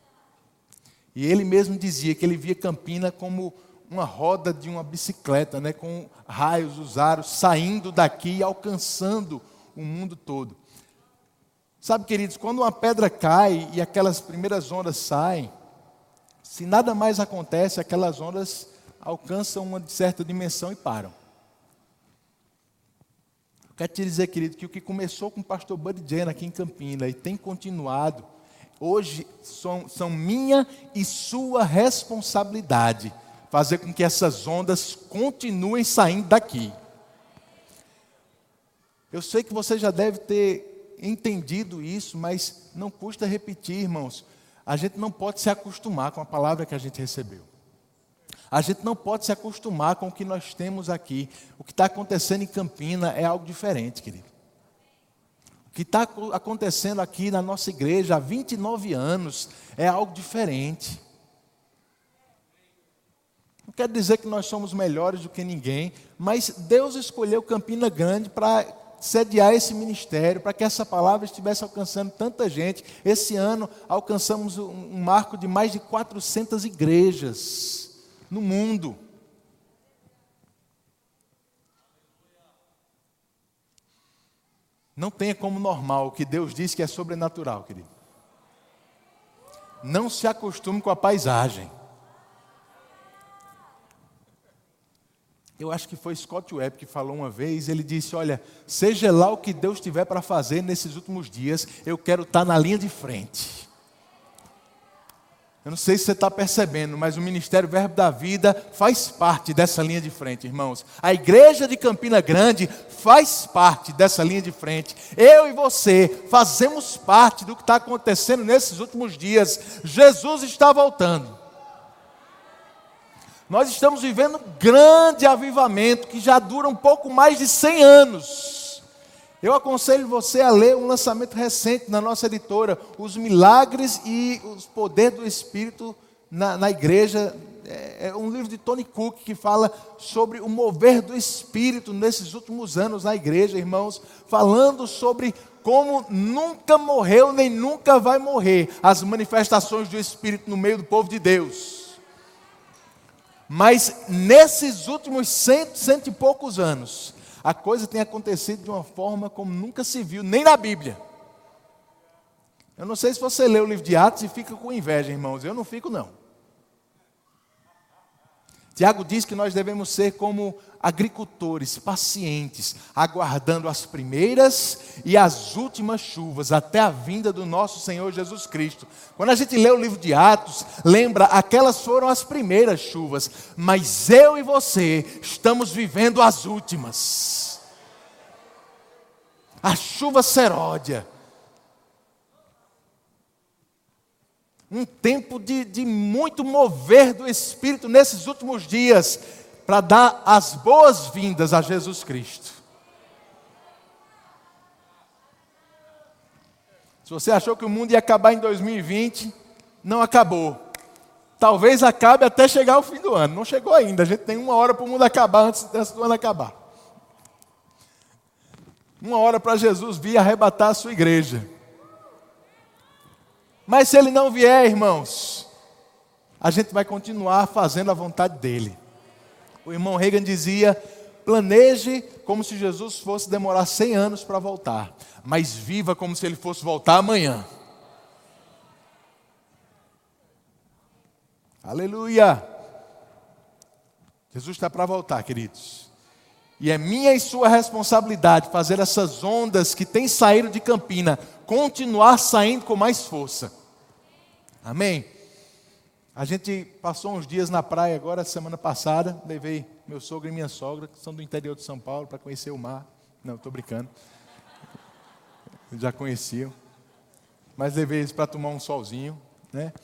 [SPEAKER 2] E ele mesmo dizia que ele via Campina como uma roda de uma bicicleta, né, com raios, os aros saindo daqui e alcançando o mundo todo. Sabe, queridos, quando uma pedra cai e aquelas primeiras ondas saem, se nada mais acontece, aquelas ondas alcançam uma certa dimensão e param. Quero te dizer, querido, que o que começou com o pastor Buddy Jenner aqui em Campina e tem continuado, hoje são, são minha e sua responsabilidade fazer com que essas ondas continuem saindo daqui. Eu sei que você já deve ter entendido isso, mas não custa repetir, irmãos. A gente não pode se acostumar com a palavra que a gente recebeu. A gente não pode se acostumar com o que nós temos aqui. O que está acontecendo em Campina é algo diferente, querido. O que está acontecendo aqui na nossa igreja há 29 anos é algo diferente. Não quer dizer que nós somos melhores do que ninguém, mas Deus escolheu Campina Grande para sediar esse ministério, para que essa palavra estivesse alcançando tanta gente. Esse ano alcançamos um marco de mais de 400 igrejas no mundo. Não tenha como normal o que Deus diz que é sobrenatural, querido. Não se acostume com a paisagem. Eu acho que foi Scott Webb que falou uma vez, ele disse: Olha, seja lá o que Deus tiver para fazer nesses últimos dias, eu quero estar na linha de frente. Eu não sei se você está percebendo, mas o Ministério Verbo da Vida faz parte dessa linha de frente, irmãos. A igreja de Campina Grande faz parte dessa linha de frente. Eu e você fazemos parte do que está acontecendo nesses últimos dias. Jesus está voltando. Nós estamos vivendo um grande avivamento que já dura um pouco mais de 100 anos. Eu aconselho você a ler um lançamento recente na nossa editora, Os Milagres e os Poder do Espírito na, na Igreja. É, é um livro de Tony Cook que fala sobre o mover do Espírito nesses últimos anos na igreja, irmãos, falando sobre como nunca morreu nem nunca vai morrer as manifestações do Espírito no meio do povo de Deus. Mas nesses últimos cento, cento e poucos anos, a coisa tem acontecido de uma forma como nunca se viu, nem na Bíblia. Eu não sei se você lê o livro de Atos e fica com inveja, irmãos. Eu não fico, não. Tiago diz que nós devemos ser como agricultores pacientes, aguardando as primeiras e as últimas chuvas até a vinda do nosso Senhor Jesus Cristo. Quando a gente lê o livro de Atos, lembra, aquelas foram as primeiras chuvas, mas eu e você estamos vivendo as últimas a chuva seródia. Um tempo de, de muito mover do Espírito nesses últimos dias, para dar as boas-vindas a Jesus Cristo. Se você achou que o mundo ia acabar em 2020, não acabou. Talvez acabe até chegar o fim do ano. Não chegou ainda. A gente tem uma hora para o mundo acabar antes, do ano acabar uma hora para Jesus vir arrebatar a sua igreja. Mas se ele não vier, irmãos, a gente vai continuar fazendo a vontade dele. O irmão Reagan dizia: planeje como se Jesus fosse demorar 100 anos para voltar, mas viva como se ele fosse voltar amanhã. Aleluia! Jesus está para voltar, queridos. E é minha e sua responsabilidade fazer essas ondas que têm saído de Campina continuar saindo com mais força. Amém? A gente passou uns dias na praia agora, semana passada. Levei meu sogro e minha sogra, que são do interior de São Paulo, para conhecer o mar. Não, estou brincando. Já conheciam. Mas levei eles para tomar um solzinho, né?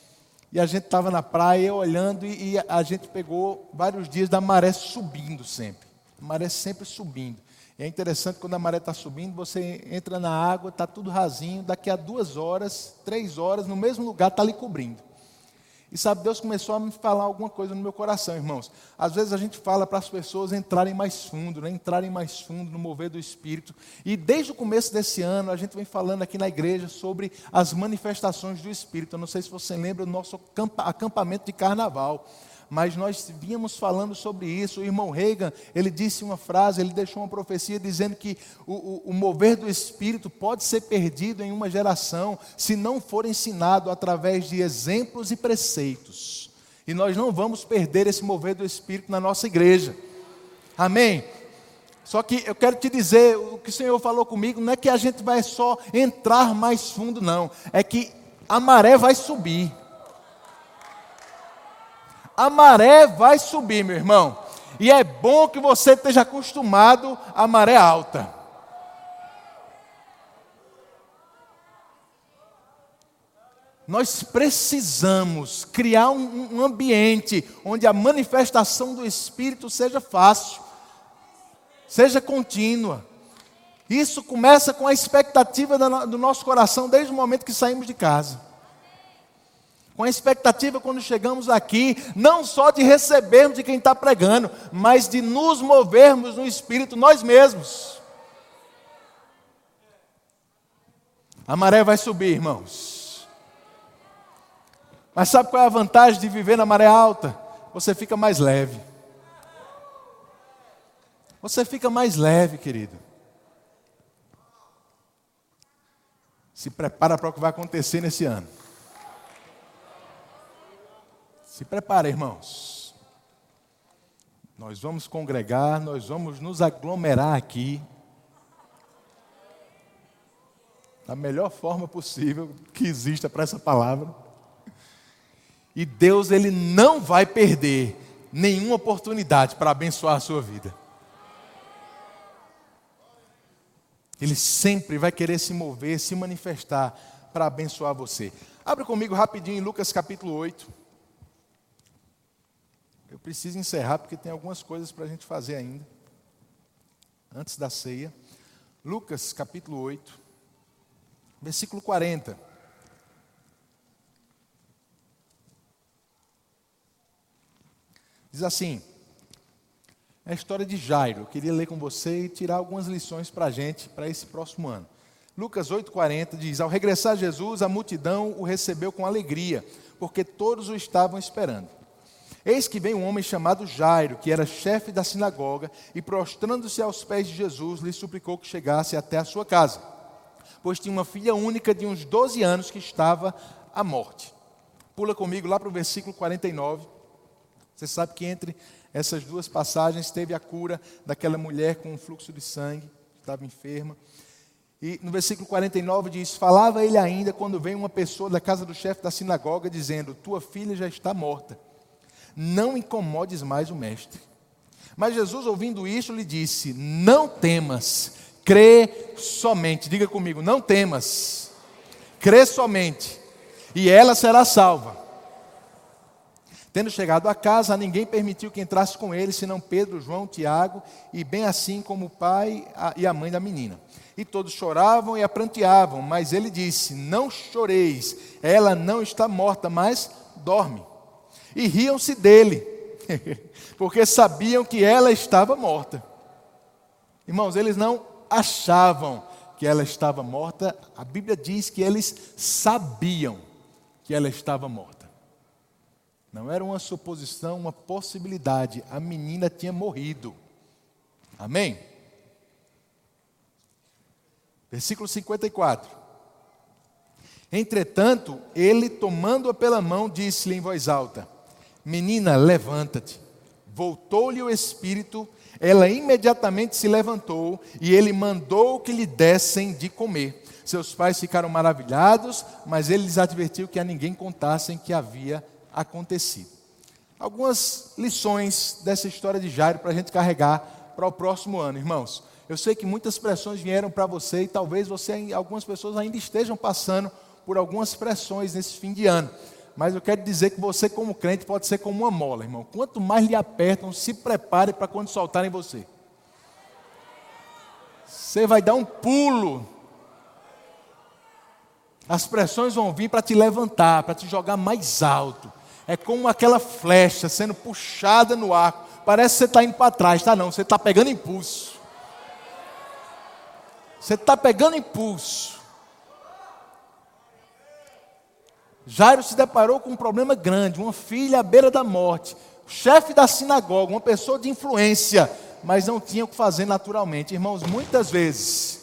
[SPEAKER 2] E a gente estava na praia olhando e, e a gente pegou vários dias da maré subindo sempre a maré sempre subindo. E é interessante quando a maré está subindo, você entra na água, está tudo rasinho, daqui a duas horas, três horas, no mesmo lugar está lhe cobrindo. E sabe, Deus começou a me falar alguma coisa no meu coração, irmãos. Às vezes a gente fala para as pessoas entrarem mais fundo, né? entrarem mais fundo no mover do Espírito. E desde o começo desse ano, a gente vem falando aqui na igreja sobre as manifestações do Espírito. Eu não sei se você lembra do nosso acampamento de carnaval mas nós vínhamos falando sobre isso. O irmão Reagan, ele disse uma frase, ele deixou uma profecia dizendo que o, o, o, mover do Espírito pode ser perdido em uma geração se não for ensinado através de exemplos e preceitos. E nós não vamos perder esse mover do Espírito na nossa igreja. Amém? Só que eu quero te dizer, o que o Senhor falou comigo, não é que a gente vai só entrar mais fundo, não. É que a maré vai subir a maré vai subir, meu irmão. E é bom que você esteja acostumado à maré alta. Nós precisamos criar um, um, ambiente onde a manifestação do Espírito seja fácil, seja contínua. Isso começa com a expectativa do nosso coração desde o momento que saímos de casa com a expectativa quando chegamos aqui, não só de recebermos de quem está pregando, mas de nos movermos no Espírito nós mesmos. A maré vai subir, irmãos. Mas sabe qual é a vantagem de viver na maré alta? Você fica mais leve. Você fica mais leve, querido. Se prepara para o que vai acontecer nesse ano. Se prepara, irmãos. Nós vamos congregar, nós vamos nos aglomerar aqui. Da melhor forma possível que exista para essa palavra. E Deus, Ele não vai perder nenhuma oportunidade para abençoar a sua vida. Ele sempre vai querer se mover, se manifestar para abençoar você. Abra comigo rapidinho em Lucas capítulo 8. Eu preciso encerrar porque tem algumas coisas para a gente fazer ainda. Antes da ceia. Lucas capítulo 8, versículo 40. Diz assim: é a história de Jairo. Eu queria ler com você e tirar algumas lições para a gente, para esse próximo ano. Lucas 8,40 diz: Ao regressar Jesus, a multidão o recebeu com alegria, porque todos o estavam esperando. Eis que vem um homem chamado Jairo, que era chefe da sinagoga, e prostrando-se aos pés de Jesus, lhe suplicou que chegasse até a sua casa, pois tinha uma filha única de uns 12 anos que estava à morte. Pula comigo lá para o versículo 49. Você sabe que entre essas duas passagens teve a cura daquela mulher com um fluxo de sangue, que estava enferma. E no versículo 49 diz: Falava ele ainda quando veio uma pessoa da casa do chefe da sinagoga, dizendo: Tua filha já está morta não incomodes mais o mestre. Mas Jesus, ouvindo isso, lhe disse: Não temas, crê somente. Diga comigo: Não temas, crê somente, e ela será salva. Tendo chegado a casa, ninguém permitiu que entrasse com ele, senão Pedro, João, Tiago, e bem assim como o pai e a mãe da menina. E todos choravam e apranteavam, mas ele disse: Não choreis, ela não está morta, mas dorme e riam-se dele, porque sabiam que ela estava morta. Irmãos, eles não achavam que ela estava morta, a Bíblia diz que eles sabiam que ela estava morta. Não era uma suposição, uma possibilidade, a menina tinha morrido. Amém? Versículo 54. Entretanto, ele, tomando-a pela mão, disse-lhe em voz alta: Menina, levanta-te. Voltou-lhe o espírito, ela imediatamente se levantou e ele mandou que lhe dessem de comer. Seus pais ficaram maravilhados, mas ele lhes advertiu que a ninguém contassem que havia acontecido. Algumas lições dessa história de Jairo para a gente carregar para o próximo ano, irmãos. Eu sei que muitas pressões vieram para você e talvez você, algumas pessoas ainda estejam passando por algumas pressões nesse fim de ano mas eu quero dizer que você, como crente, pode ser como uma mola, irmão. Quanto mais lhe apertam, se prepare para quando soltarem você. Você vai dar um pulo. As pressões vão vir para te levantar, para te jogar mais alto. É como aquela flecha sendo puxada no arco. Parece que você está indo para trás, tá? Não, você está pegando impulso. Você está pegando impulso. Jairo se deparou com um problema grande, uma filha à beira da morte, chefe da sinagoga, uma pessoa de influência, mas não tinha o que fazer naturalmente. Irmãos, muitas vezes,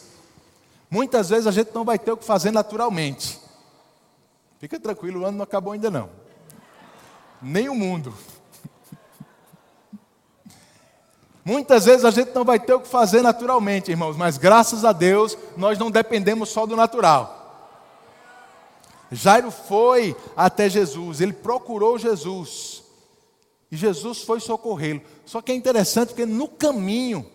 [SPEAKER 2] muitas vezes a gente não vai ter o que fazer naturalmente. Fica tranquilo, o ano não acabou ainda não. Nem o mundo. Muitas vezes a gente não vai ter o que fazer naturalmente, irmãos, mas graças a Deus nós não dependemos só do natural. Jairo foi até Jesus, ele procurou Jesus, e Jesus foi socorrê-lo. Só que é interessante porque no caminho,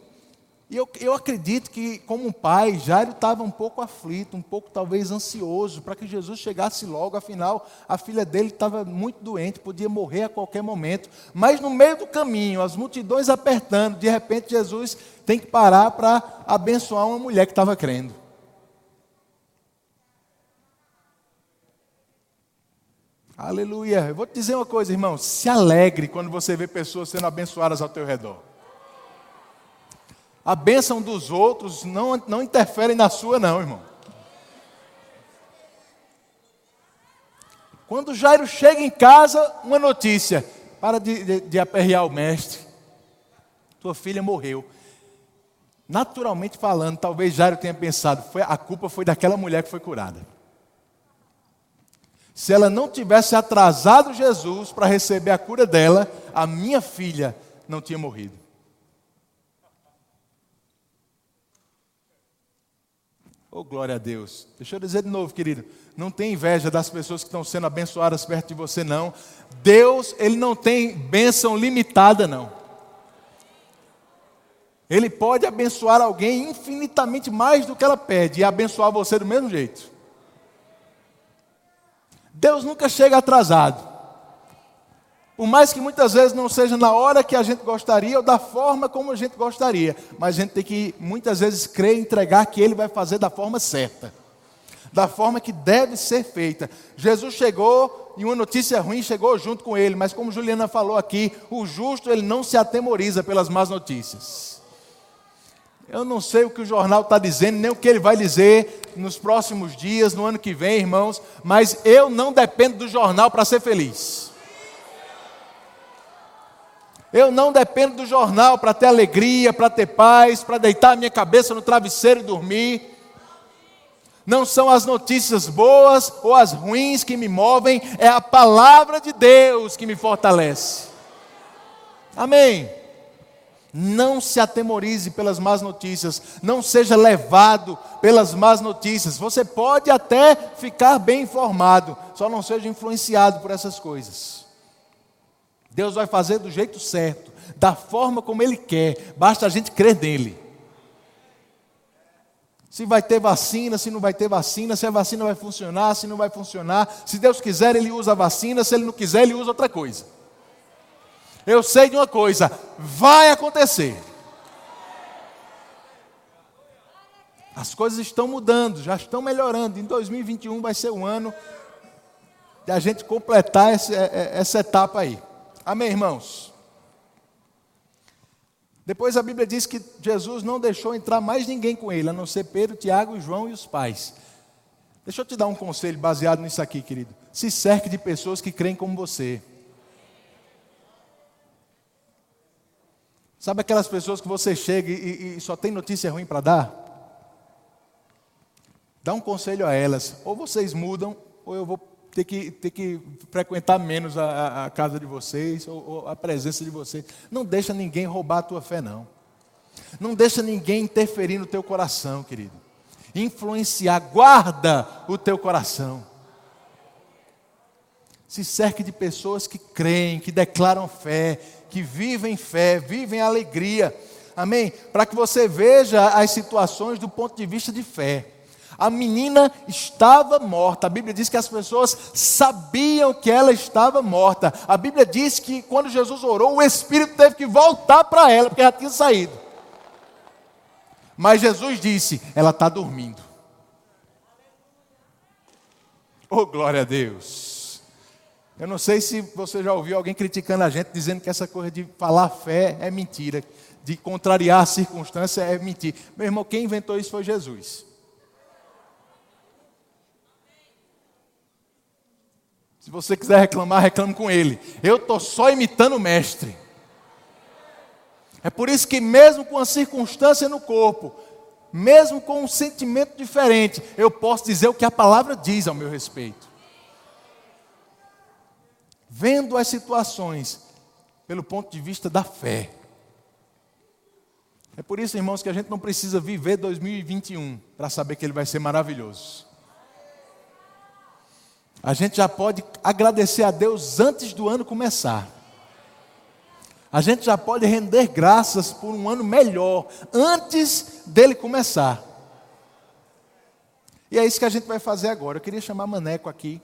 [SPEAKER 2] e eu, eu acredito que, como pai, Jairo estava um pouco aflito, um pouco talvez ansioso, para que Jesus chegasse logo, afinal, a filha dele estava muito doente, podia morrer a qualquer momento. Mas no meio do caminho, as multidões apertando, de repente Jesus tem que parar para abençoar uma mulher que estava crendo. Aleluia. Eu vou te dizer uma coisa, irmão. Se alegre quando você vê pessoas sendo abençoadas ao teu redor. A bênção dos outros não, não interfere na sua, não, irmão. Quando Jairo chega em casa, uma notícia: para de, de, de aperrear o mestre. Tua filha morreu. Naturalmente falando, talvez Jairo tenha pensado: foi, a culpa foi daquela mulher que foi curada. Se ela não tivesse atrasado Jesus para receber a cura dela, a minha filha não tinha morrido. Oh, glória a Deus. Deixa eu dizer de novo, querido. Não tem inveja das pessoas que estão sendo abençoadas perto de você, não. Deus, Ele não tem bênção limitada, não. Ele pode abençoar alguém infinitamente mais do que ela pede e abençoar você do mesmo jeito. Deus nunca chega atrasado. Por mais que muitas vezes não seja na hora que a gente gostaria ou da forma como a gente gostaria, mas a gente tem que muitas vezes crer e entregar que Ele vai fazer da forma certa, da forma que deve ser feita. Jesus chegou e uma notícia ruim chegou junto com ele, mas como Juliana falou aqui, o justo ele não se atemoriza pelas más notícias. Eu não sei o que o jornal está dizendo, nem o que ele vai dizer nos próximos dias, no ano que vem, irmãos, mas eu não dependo do jornal para ser feliz. Eu não dependo do jornal para ter alegria, para ter paz, para deitar a minha cabeça no travesseiro e dormir. Não são as notícias boas ou as ruins que me movem, é a palavra de Deus que me fortalece. Amém. Não se atemorize pelas más notícias, não seja levado pelas más notícias. Você pode até ficar bem informado, só não seja influenciado por essas coisas. Deus vai fazer do jeito certo, da forma como Ele quer, basta a gente crer nele. Se vai ter vacina, se não vai ter vacina, se a vacina vai funcionar, se não vai funcionar. Se Deus quiser, Ele usa a vacina, se Ele não quiser, Ele usa outra coisa. Eu sei de uma coisa: vai acontecer. As coisas estão mudando, já estão melhorando. Em 2021 vai ser um ano de a gente completar essa, é, é, essa etapa aí. Amém, irmãos? Depois a Bíblia diz que Jesus não deixou entrar mais ninguém com ele, a não ser Pedro, Tiago, João e os pais. Deixa eu te dar um conselho baseado nisso aqui, querido. Se cerque de pessoas que creem como você. Sabe aquelas pessoas que você chega e, e só tem notícia ruim para dar? Dá um conselho a elas. Ou vocês mudam, ou eu vou ter que, ter que frequentar menos a, a casa de vocês, ou, ou, a presença de vocês. Não deixa ninguém roubar a tua fé, não. Não deixa ninguém interferir no teu coração, querido. Influenciar, guarda o teu coração. Se cerque de pessoas que creem, que declaram fé, que vivem fé, vivem alegria. Amém? Para que você veja as situações do ponto de vista de fé. A menina estava morta. A Bíblia diz que as pessoas sabiam que ela estava morta. A Bíblia diz que quando Jesus orou, o Espírito teve que voltar para ela, porque ela tinha saído. Mas Jesus disse: ela está dormindo. Oh, glória a Deus. Eu não sei se você já ouviu alguém criticando a gente, dizendo que essa coisa de falar fé é mentira, de contrariar a circunstância é mentira. Meu irmão, quem inventou isso foi Jesus. Se você quiser reclamar, reclame com ele. Eu estou só imitando o mestre. É por isso que, mesmo com a circunstância no corpo, mesmo com um sentimento diferente, eu posso dizer o que a palavra diz ao meu respeito. Vendo as situações pelo ponto de vista da fé. É por isso, irmãos, que a gente não precisa viver 2021 para saber que ele vai ser maravilhoso. A gente já pode agradecer a Deus antes do ano começar. A gente já pode render graças por um ano melhor antes dele começar. E é isso que a gente vai fazer agora. Eu queria chamar Maneco aqui.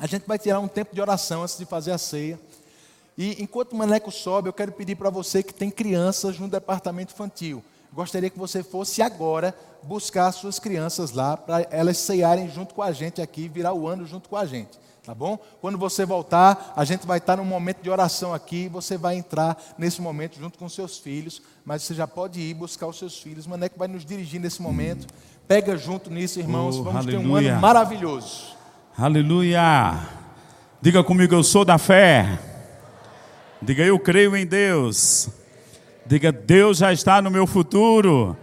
[SPEAKER 2] A gente vai tirar um tempo de oração antes de fazer a ceia. E enquanto o Maneco sobe, eu quero pedir para você que tem crianças no departamento infantil. Gostaria que você fosse agora buscar suas crianças lá para elas ceiarem junto com a gente aqui, virar o ano junto com a gente. Tá bom? Quando você voltar, a gente vai estar num momento de oração aqui, você vai entrar nesse momento junto com seus filhos, mas você já pode ir buscar os seus filhos. O Maneco vai nos dirigir nesse momento. Pega junto nisso, irmãos. Oh, Vamos aleluia. ter um ano maravilhoso.
[SPEAKER 3] Aleluia. Diga comigo, eu sou da fé. Diga, eu creio em Deus. Diga, Deus já está no meu futuro.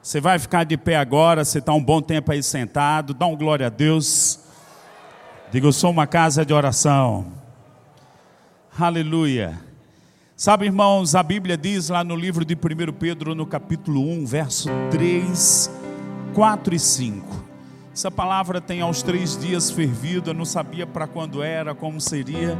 [SPEAKER 3] Você vai ficar de pé agora, você está um bom tempo aí sentado, dá um glória a Deus. Diga, eu sou uma casa de oração. Aleluia. Sabe, irmãos, a Bíblia diz lá no livro de 1 Pedro, no capítulo 1, verso 3, 4 e 5. Essa palavra tem aos três dias fervido, eu não sabia para quando era, como seria,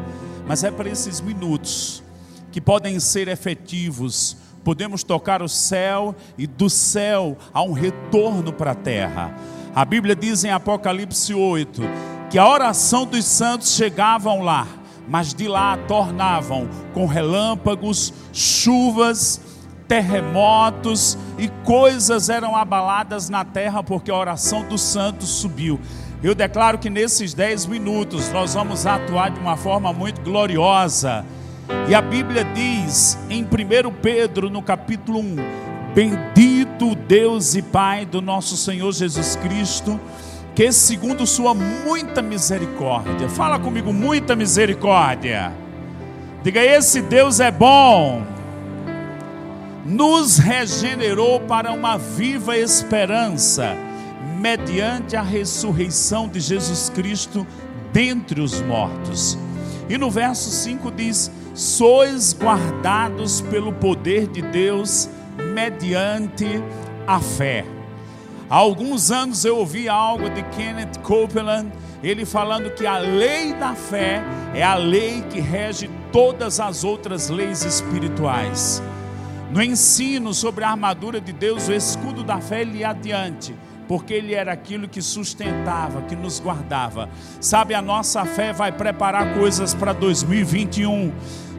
[SPEAKER 3] mas é para esses minutos que podem ser efetivos. Podemos tocar o céu e do céu há um retorno para a terra. A Bíblia diz em Apocalipse 8 que a oração dos santos chegavam lá, mas de lá tornavam com relâmpagos, chuvas, terremotos e coisas eram abaladas na terra porque a oração dos santos subiu. Eu declaro que nesses dez minutos nós vamos atuar de uma forma muito gloriosa. E a Bíblia diz em 1 Pedro, no capítulo 1: Bendito Deus e Pai do nosso Senhor Jesus Cristo, que segundo Sua muita misericórdia, fala comigo, muita misericórdia. Diga, esse Deus é bom nos regenerou para uma viva esperança, mediante a ressurreição de Jesus Cristo dentre os mortos. E no verso 5 diz: Sois guardados pelo poder de Deus mediante a fé. Há alguns anos eu ouvi algo de Kenneth Copeland, ele falando que a lei da fé é a lei que rege todas as outras leis espirituais. No ensino sobre a armadura de Deus, o escudo da fé, ia adiante, porque ele era aquilo que sustentava, que nos guardava. Sabe, a nossa fé vai preparar coisas para 2021.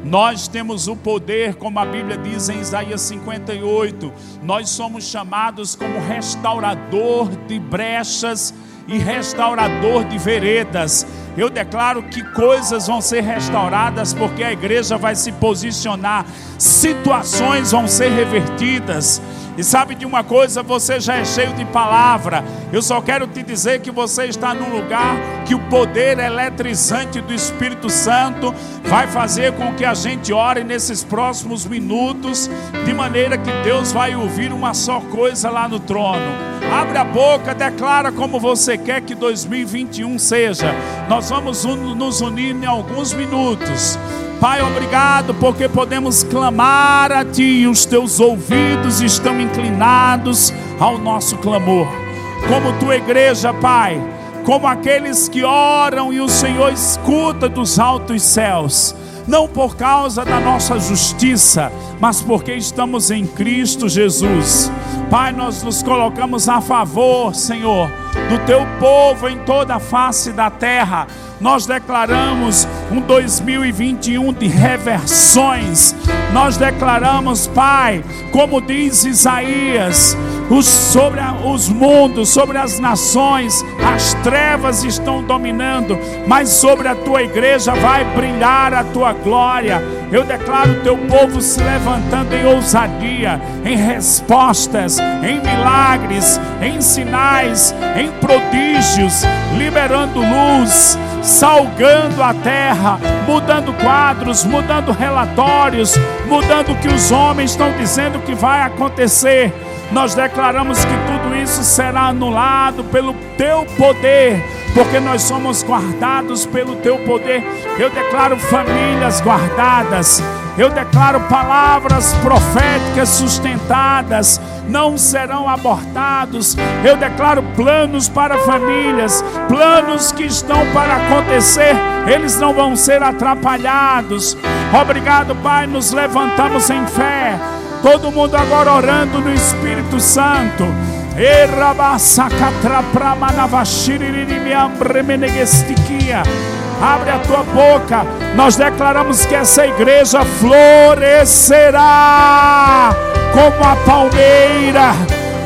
[SPEAKER 3] Nós temos o poder, como a Bíblia diz em Isaías 58, nós somos chamados como restaurador de brechas e restaurador de veredas. Eu declaro que coisas vão ser restauradas porque a igreja vai se posicionar, situações vão ser revertidas. E sabe de uma coisa, você já é cheio de palavra. Eu só quero te dizer que você está num lugar que o poder eletrizante do Espírito Santo vai fazer com que a gente ore nesses próximos minutos, de maneira que Deus vai ouvir uma só coisa lá no trono. Abre a boca, declara como você quer que 2021 seja. Nós vamos nos unir em alguns minutos. Pai, obrigado porque podemos clamar a Ti e os Teus ouvidos estão inclinados ao nosso clamor. Como Tua igreja, Pai, como aqueles que oram e o Senhor escuta dos altos céus, não por causa da nossa justiça, mas porque estamos em Cristo Jesus. Pai, nós nos colocamos a favor, Senhor, do Teu povo em toda a face da terra nós declaramos um 2021 de reversões. Nós declaramos, Pai, como diz Isaías, os, sobre os mundos, sobre as nações, as trevas estão dominando, mas sobre a tua igreja vai brilhar a tua glória. Eu declaro o teu povo se levantando em ousadia, em respostas, em milagres, em sinais, em prodígios, liberando luz, salgando a terra, mudando quadros, mudando relatórios, mudando o que os homens estão dizendo que vai acontecer nós declaramos que tudo isso será anulado pelo teu poder, porque nós somos guardados pelo teu poder. Eu declaro famílias guardadas, eu declaro palavras proféticas sustentadas, não serão abortados. Eu declaro planos para famílias, planos que estão para acontecer, eles não vão ser atrapalhados. Obrigado, Pai, nos levantamos em fé Todo mundo agora orando no Espírito Santo. Abre a tua boca. Nós declaramos que essa igreja florescerá como a palmeira.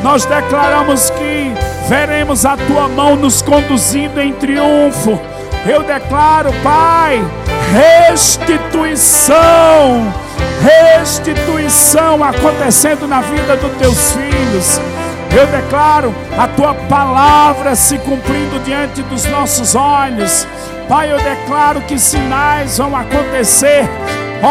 [SPEAKER 3] Nós declaramos que veremos a tua mão nos conduzindo em triunfo. Eu declaro, Pai, restituição restituição acontecendo na vida dos teus filhos. Eu declaro a tua palavra se cumprindo diante dos nossos olhos. Pai, eu declaro que sinais vão acontecer.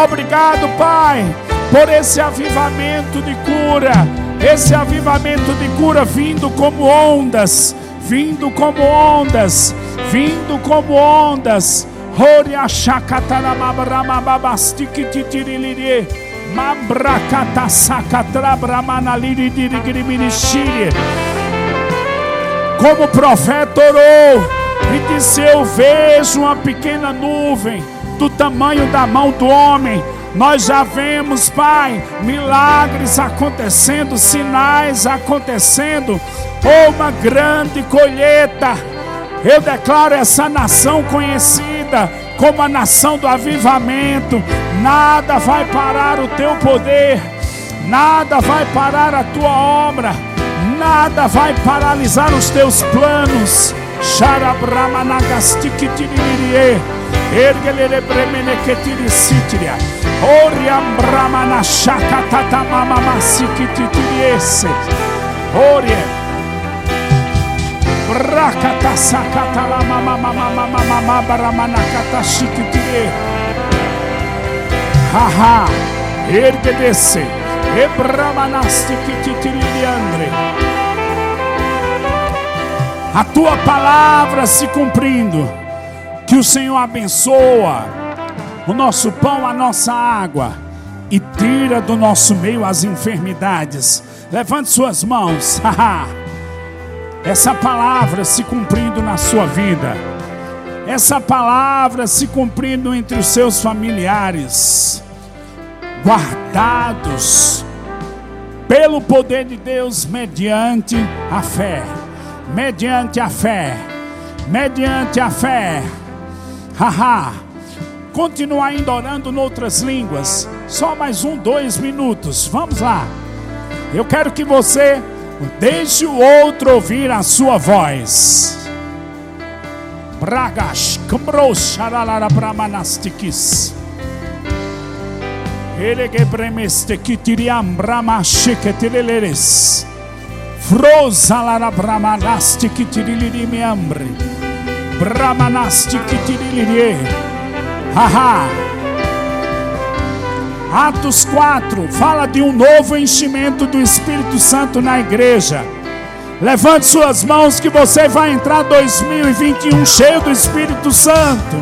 [SPEAKER 3] Obrigado, Pai, por esse avivamento de cura. Esse avivamento de cura vindo como ondas, vindo como ondas, vindo como ondas Horia shakatara mabrama babastiki titirilirie. Mambrakata sakatra bramana liridirigrimirishiri. Como o profeta orou e disse: Eu vejo uma pequena nuvem do tamanho da mão do homem. Nós já vemos, Pai, milagres acontecendo, sinais acontecendo, ou uma grande colheita. Eu declaro essa nação conhecida como a nação do avivamento. Nada vai parar o teu poder, nada vai parar a tua obra, nada vai paralisar os teus planos. Xarabramanagastiquitiririe. Haha. Ergedesse. Ebramanasti kititiriandre. A tua palavra se cumprindo. Que o Senhor abençoa o nosso pão, a nossa água e tira do nosso meio as enfermidades. Levante suas mãos. Haha essa palavra se cumprindo na sua vida, essa palavra se cumprindo entre os seus familiares, guardados pelo poder de Deus mediante a fé, mediante a fé, mediante a fé. Haha. Continua ainda orando noutras línguas. Só mais um, dois minutos. Vamos lá. Eu quero que você Deixe o outro ouvir a sua voz. Bragas, Kambros, Sharalara Brahmanastikis. Elege bremeste kitiriam brahma sheketeleres. Frozalara brahmanasti kitiriliambre. Brahmanasti kitirilie. Haha. Atos 4 fala de um novo enchimento do Espírito Santo na igreja. Levante suas mãos que você vai entrar 2021 cheio do Espírito Santo.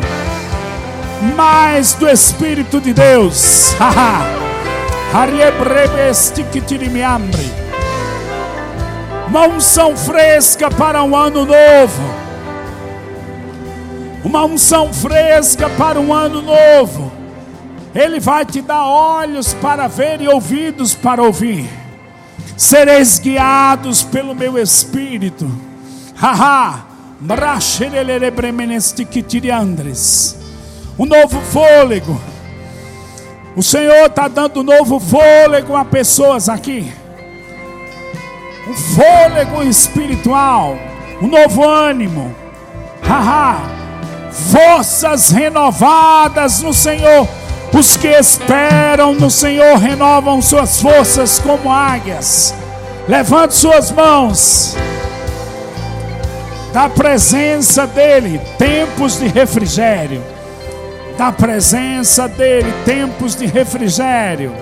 [SPEAKER 3] Mais do Espírito de Deus. Uma unção fresca para um ano novo. Uma unção fresca para um ano novo ele vai te dar olhos para ver e ouvidos para ouvir. Sereis guiados pelo meu espírito. Haha. Um novo fôlego. O Senhor está dando novo fôlego a pessoas aqui. um fôlego espiritual, um novo ânimo. Haha, forças renovadas no Senhor. Os que esperam no Senhor renovam suas forças como águias. Levante suas mãos. Da presença dEle, tempos de refrigério. Da presença dEle, tempos de refrigério.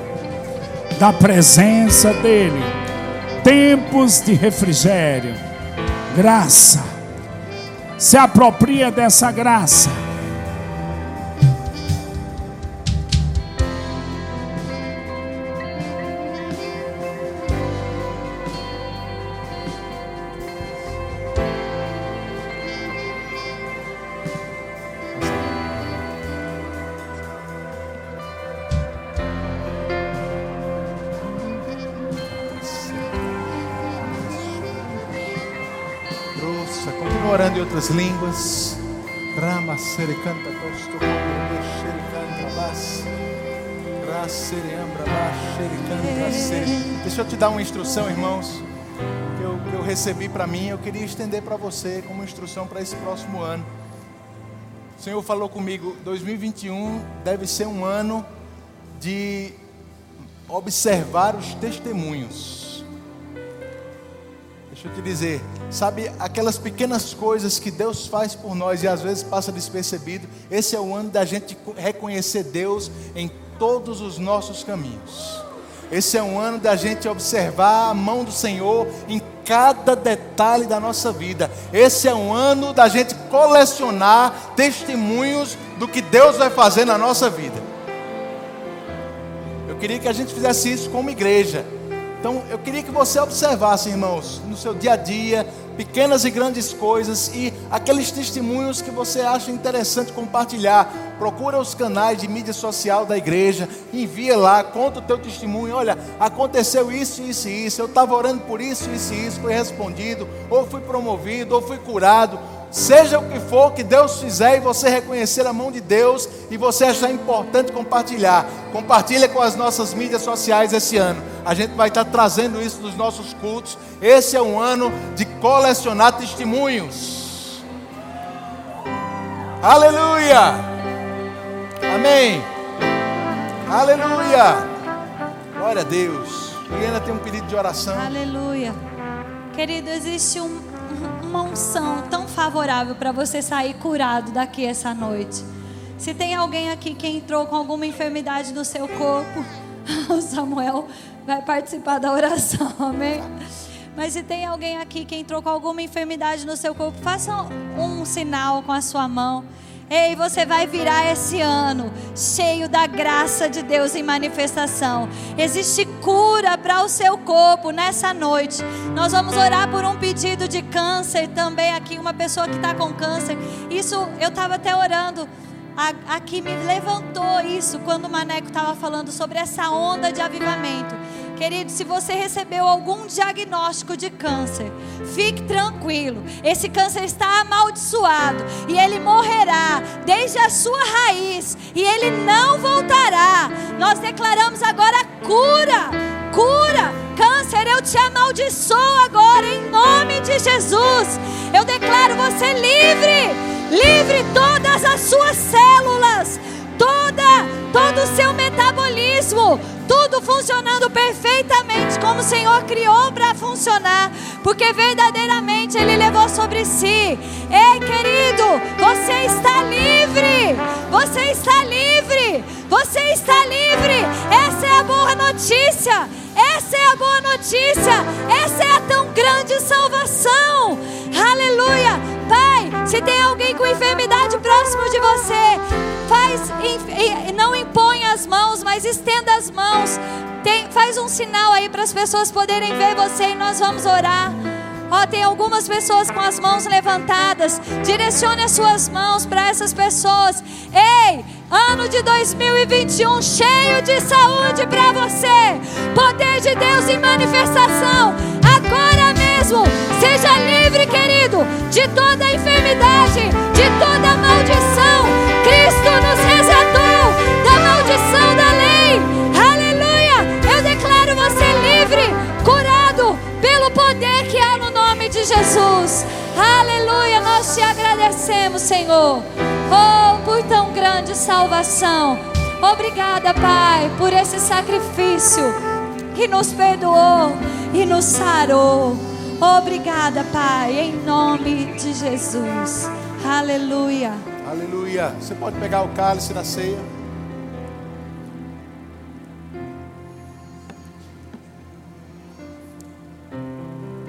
[SPEAKER 3] Da presença dEle, tempos de refrigério. Graça. Se apropria dessa graça.
[SPEAKER 2] Outras línguas. Rama canta tosto Deixa eu te dar uma instrução, irmãos, que eu, que eu recebi para mim. Eu queria estender para você como instrução para esse próximo ano. O Senhor falou comigo: 2021 deve ser um ano de observar os testemunhos. Deixa eu te dizer, sabe aquelas pequenas coisas que Deus faz por nós e às vezes passa despercebido? Esse é o ano da gente reconhecer Deus em todos os nossos caminhos. Esse é um ano da gente observar a mão do Senhor em cada detalhe da nossa vida. Esse é um ano da gente colecionar testemunhos do que Deus vai fazer na nossa vida. Eu queria que a gente fizesse isso como igreja. Então, eu queria que você observasse, irmãos, no seu dia a dia, pequenas e grandes coisas e aqueles testemunhos que você acha interessante compartilhar. Procura os canais de mídia social da igreja, envia lá, conta o teu testemunho. Olha, aconteceu isso, isso e isso. Eu estava orando por isso, isso e isso. Foi respondido, ou fui promovido, ou fui curado. Seja o que for que Deus fizer e você reconhecer a mão de Deus e você achar importante compartilhar. Compartilha com as nossas mídias sociais esse ano. A gente vai estar trazendo isso nos nossos cultos. Esse é um ano de colecionar testemunhos. Aleluia! Amém! Aleluia! Glória a Deus. Helena tem um pedido de oração.
[SPEAKER 1] Aleluia. Querido, existe um, uma unção tão favorável para você sair curado daqui essa noite. Se tem alguém aqui que entrou com alguma enfermidade no seu corpo, o Samuel vai participar da oração, amém? Mas se tem alguém aqui que entrou com alguma enfermidade no seu corpo, faça um sinal com a sua mão. Ei, você vai virar esse ano cheio da graça de Deus em manifestação. Existe cura para o seu corpo nessa noite. Nós vamos orar por um pedido de câncer também aqui, uma pessoa que está com câncer. Isso eu estava até orando. Aqui me levantou isso quando o Maneco estava falando sobre essa onda de avivamento. Querido, se você recebeu algum diagnóstico de câncer, fique tranquilo. Esse câncer está amaldiçoado e ele morrerá desde a sua raiz e ele não voltará. Nós declaramos agora cura, cura. Câncer, eu te amaldiçoo agora em nome de Jesus. Eu declaro você livre, livre todas as suas células, toda, todo o seu metabolismo, tudo funcionando perfeitamente como o Senhor criou para funcionar, porque verdadeiramente Ele levou sobre si. Ei, querido, você está livre, você está livre, você está livre. Essa é a boa notícia. Essa é a boa notícia. Essa é a tão grande salvação. Aleluia. Pai, se tem alguém com enfermidade próximo de você, faz, não imponha as mãos, mas estenda as mãos. Tem, faz um sinal aí para as pessoas poderem ver você e nós vamos orar. Ó, tem algumas pessoas com as mãos levantadas. Direcione as suas mãos para essas pessoas. Ei, ano de 2021 cheio de saúde para você. Poder de Deus em manifestação. Agora mesmo. Seja livre, querido, de toda enfermidade, de toda maldição. Cristo nos resgatou da maldição da lei. Aleluia! Eu declaro você livre, curado pelo poder que há no nome de Jesus. Aleluia! Nós te agradecemos, Senhor. Oh, por tão grande salvação. Obrigada, Pai, por esse sacrifício que nos perdoou e nos sarou. Obrigada, Pai, em nome de Jesus. Aleluia.
[SPEAKER 2] Aleluia. Você pode pegar o cálice na ceia.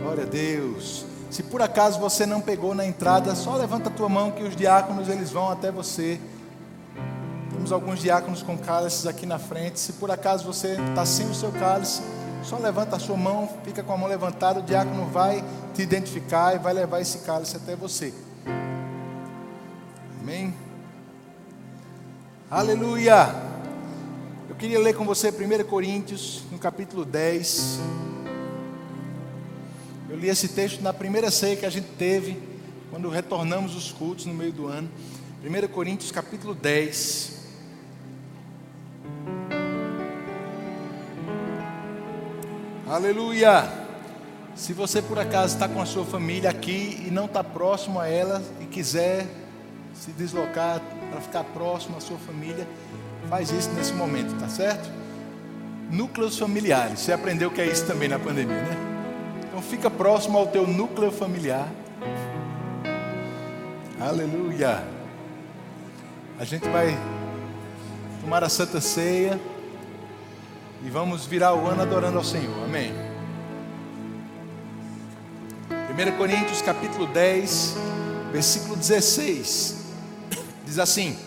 [SPEAKER 2] Glória a Deus. Se por acaso você não pegou na entrada, só levanta a tua mão que os diáconos eles vão até você. Temos alguns diáconos com cálices aqui na frente. Se por acaso você está sem o seu cálice, só levanta a sua mão, fica com a mão levantada, o diácono vai te identificar e vai levar esse cálice até você. Amém? Aleluia! Eu queria ler com você 1 Coríntios, no capítulo 10. Eu li esse texto na primeira ceia que a gente teve, quando retornamos os cultos no meio do ano. 1 Coríntios, capítulo 10. Aleluia! Se você por acaso está com a sua família aqui e não está próximo a ela e quiser se deslocar para ficar próximo à sua família, faz isso nesse momento, tá certo? Núcleos familiares, você aprendeu que é isso também na pandemia, né? Então fica próximo ao teu núcleo familiar. Aleluia! A gente vai tomar a Santa Ceia e vamos virar o ano adorando ao Senhor. Amém. 1 Coríntios capítulo 10, versículo 16. Diz assim: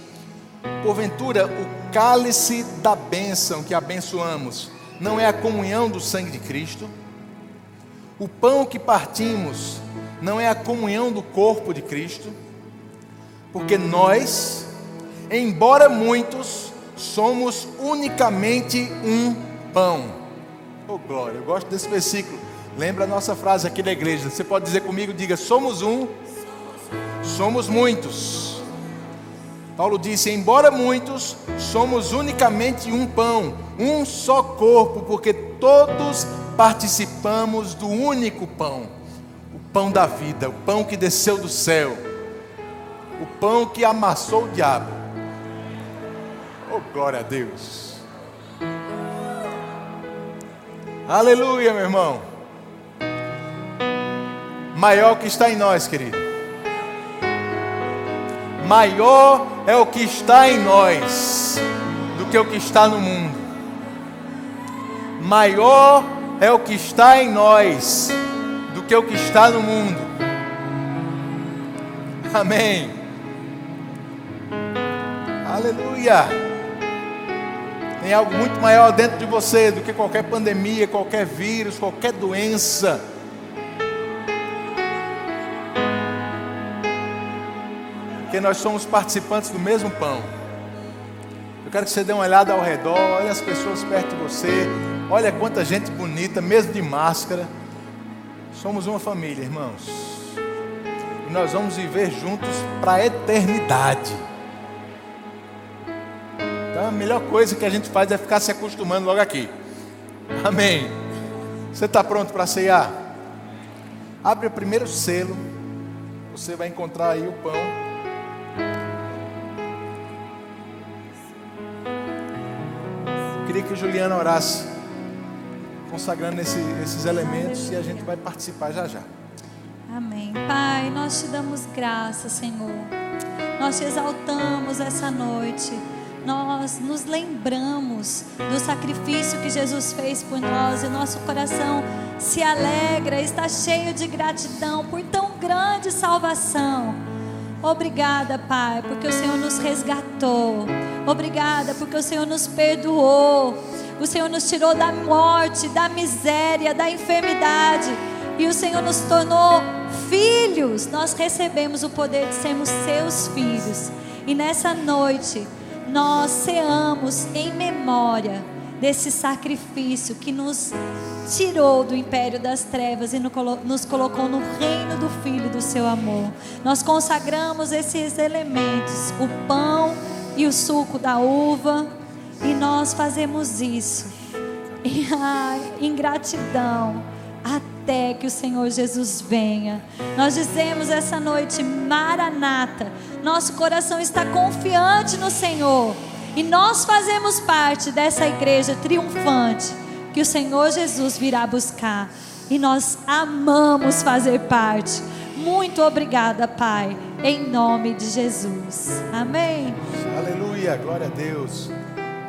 [SPEAKER 2] Porventura o cálice da bênção que abençoamos não é a comunhão do sangue de Cristo? O pão que partimos não é a comunhão do corpo de Cristo? Porque nós, embora muitos, somos unicamente um pão. Oh glória, eu gosto desse versículo. Lembra a nossa frase aqui da igreja. Você pode dizer comigo, diga: somos um, somos muitos. Paulo disse: embora muitos, somos unicamente um pão, um só corpo, porque todos participamos do único pão, o pão da vida, o pão que desceu do céu, o pão que amassou o diabo. Oh, glória a Deus. Aleluia, meu irmão. Maior que está em nós, querido. Maior é o que está em nós do que o que está no mundo. Maior é o que está em nós do que o que está no mundo. Amém. Aleluia. Tem algo muito maior dentro de você do que qualquer pandemia, qualquer vírus, qualquer doença. Porque nós somos participantes do mesmo pão. Eu quero que você dê uma olhada ao redor, olhe as pessoas perto de você, olha quanta gente bonita, mesmo de máscara. Somos uma família, irmãos. E nós vamos viver juntos para a eternidade. A melhor coisa que a gente faz é ficar se acostumando logo aqui. Amém. Você está pronto para ceiar? Abre o primeiro selo. Você vai encontrar aí o pão. Eu queria que o Juliano orasse, consagrando esse, esses elementos, e a gente vai participar já já.
[SPEAKER 1] Amém. Pai, nós te damos graça, Senhor. Nós te exaltamos essa noite nós nos lembramos do sacrifício que Jesus fez por nós e nosso coração se alegra, está cheio de gratidão por tão grande salvação. Obrigada, Pai, porque o Senhor nos resgatou. Obrigada, porque o Senhor nos perdoou. O Senhor nos tirou da morte, da miséria, da enfermidade. E o Senhor nos tornou filhos. Nós recebemos o poder de sermos seus filhos. E nessa noite, nós ceamos em memória desse sacrifício que nos tirou do império das trevas e nos colocou no reino do Filho do seu amor. Nós consagramos esses elementos, o pão e o suco da uva, e nós fazemos isso em, gratidão até que o Senhor Jesus venha. Nós dizemos essa noite, Maranata. Nosso coração está confiante no Senhor e nós fazemos parte dessa igreja triunfante que o Senhor Jesus virá buscar. E nós amamos fazer parte. Muito obrigada, Pai, em nome de Jesus. Amém.
[SPEAKER 2] Aleluia, glória a Deus.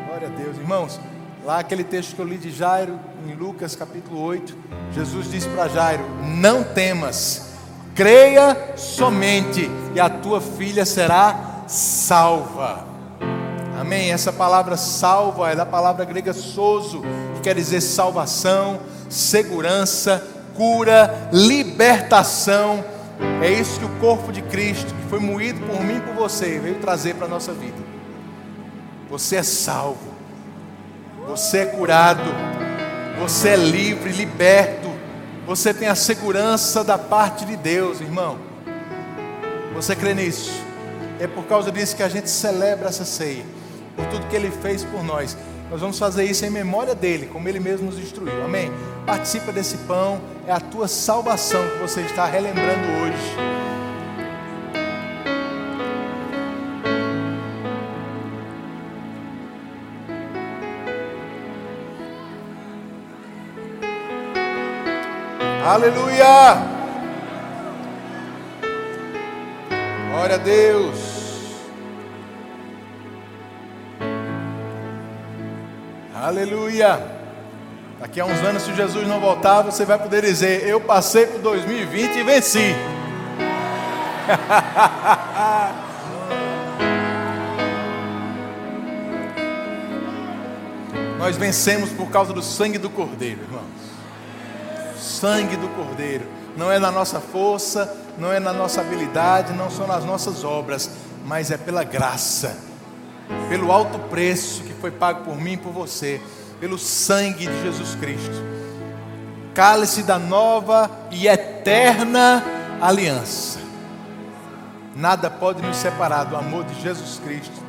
[SPEAKER 2] Glória a Deus. Irmãos, lá aquele texto que eu li de Jairo, em Lucas capítulo 8, Jesus disse para Jairo: Não temas, creia somente, e a tua filha será salva. Amém? Essa palavra salva é da palavra grega soso, que quer dizer salvação, segurança, cura, libertação. É isso que o corpo de Cristo, que foi moído por mim e por você, veio trazer para a nossa vida. Você é salvo, você é curado, você é livre, liberto, você tem a segurança da parte de Deus, irmão. Você crê nisso? É por causa disso que a gente celebra essa ceia por tudo que Ele fez por nós. Nós vamos fazer isso em memória dele, como Ele mesmo nos instruiu. Amém? Participa desse pão, é a tua salvação que você está relembrando hoje. Aleluia! Glória a Deus. Aleluia. Daqui a uns anos, se Jesus não voltar, você vai poder dizer: Eu passei por 2020 e venci. Nós vencemos por causa do sangue do Cordeiro, irmãos. Sangue do Cordeiro. Não é na nossa força, não é na nossa habilidade, não são nas nossas obras, mas é pela graça, pelo alto preço que foi pago por mim e por você, pelo sangue de Jesus Cristo. Cálice da nova e eterna aliança. Nada pode nos separar do amor de Jesus Cristo.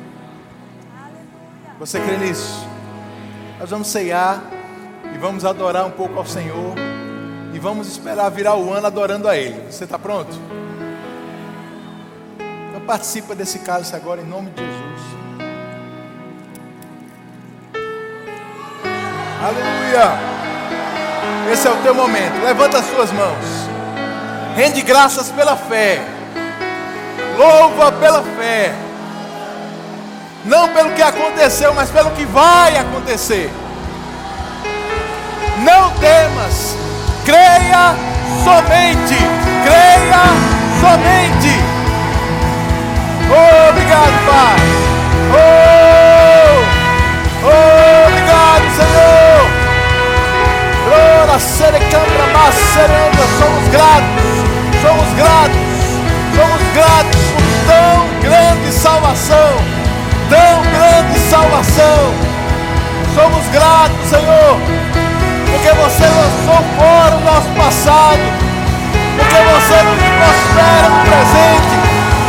[SPEAKER 2] Você crê nisso? Nós vamos ceiar e vamos adorar um pouco ao Senhor e vamos esperar virar o ano adorando a Ele. Você está pronto? Então participa desse cálice agora em nome de Jesus. Aleluia. Esse é o teu momento. Levanta as suas mãos. Rende graças pela fé. Louva pela fé. Não pelo que aconteceu, mas pelo que vai acontecer. Não temas. Creia somente. Creia somente. Oh, obrigado, Pai. Oh, oh, obrigado, Senhor. Glória, serecambra, maceranda, somos gratos, somos gratos, somos gratos por tão grande salvação, tão grande salvação. Somos gratos, Senhor, porque você lançou fora o nosso passado, porque você nos prospera no presente,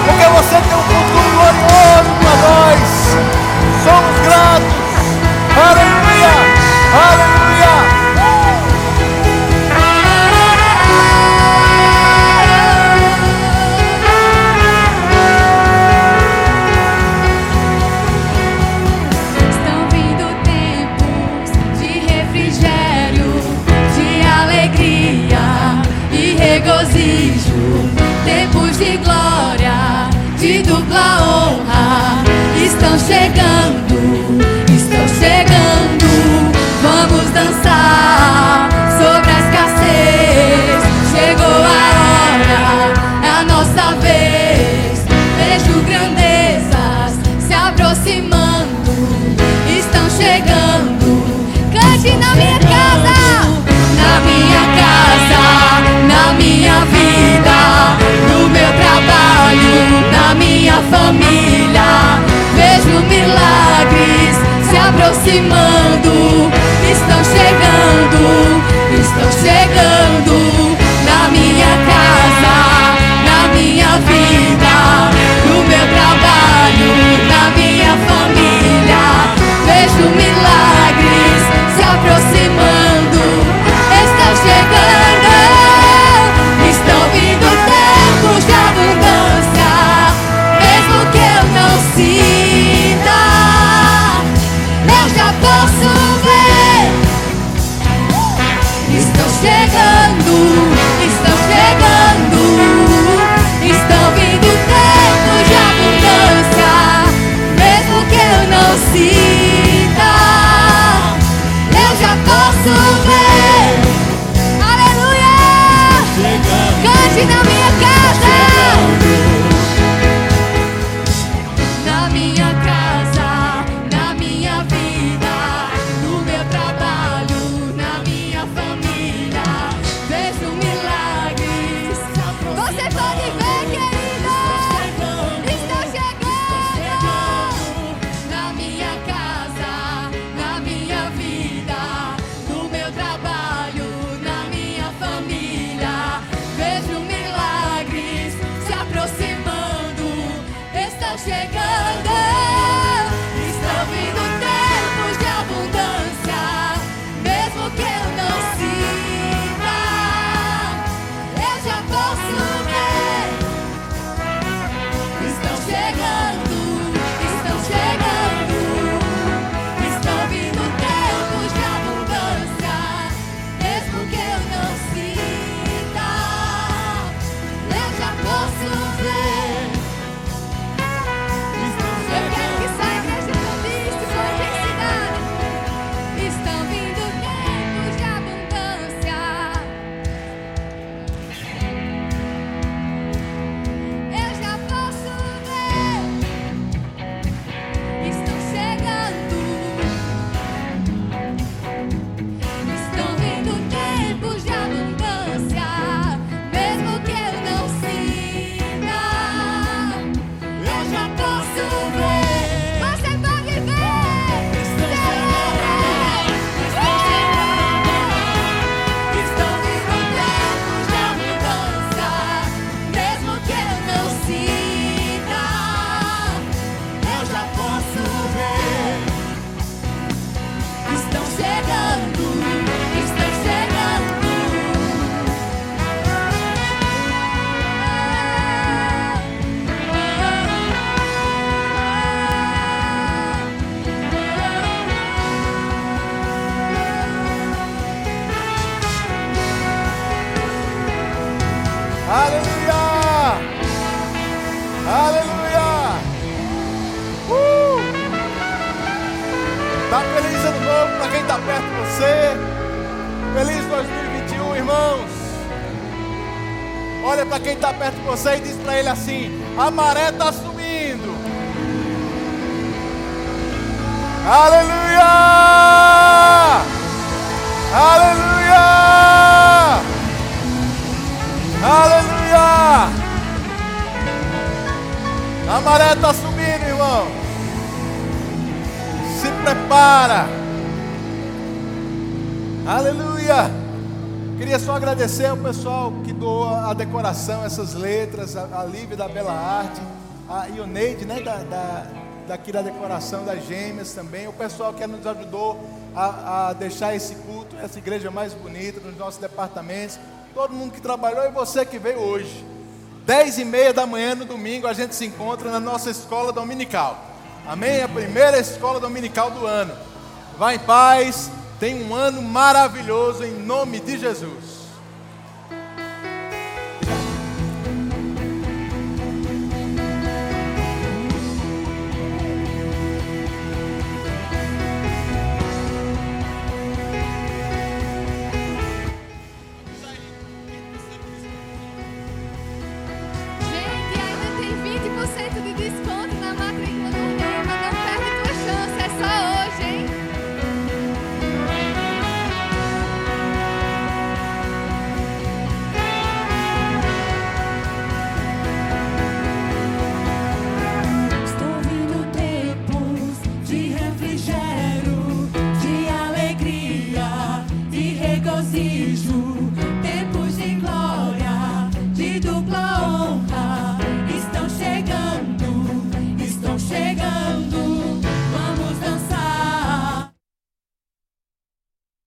[SPEAKER 2] porque você tem um futuro glorioso para nós. Somos gratos. Aleluia! Aleluia!
[SPEAKER 4] Chegando, estão chegando. Vamos dançar sobre a escassez. Chegou a hora, é a nossa vez. Vejo grandezas se aproximando, estão chegando. Cante na minha casa, na minha casa na minha vida, no meu trabalho, na minha família. Aproximando,
[SPEAKER 2] agradecer ao pessoal que doou a decoração, essas letras, a, a Lívia da Bela Arte, a Ioneide, né, da, da, daqui da decoração das gêmeas também, o pessoal que nos ajudou a, a deixar esse culto, essa igreja mais bonita, nos nossos departamentos, todo mundo que trabalhou e você que veio hoje. Dez e meia da manhã no domingo a gente se encontra na nossa escola dominical. Amém? A primeira escola dominical do ano. Vá em paz, tenha um ano maravilhoso em nome de Jesus.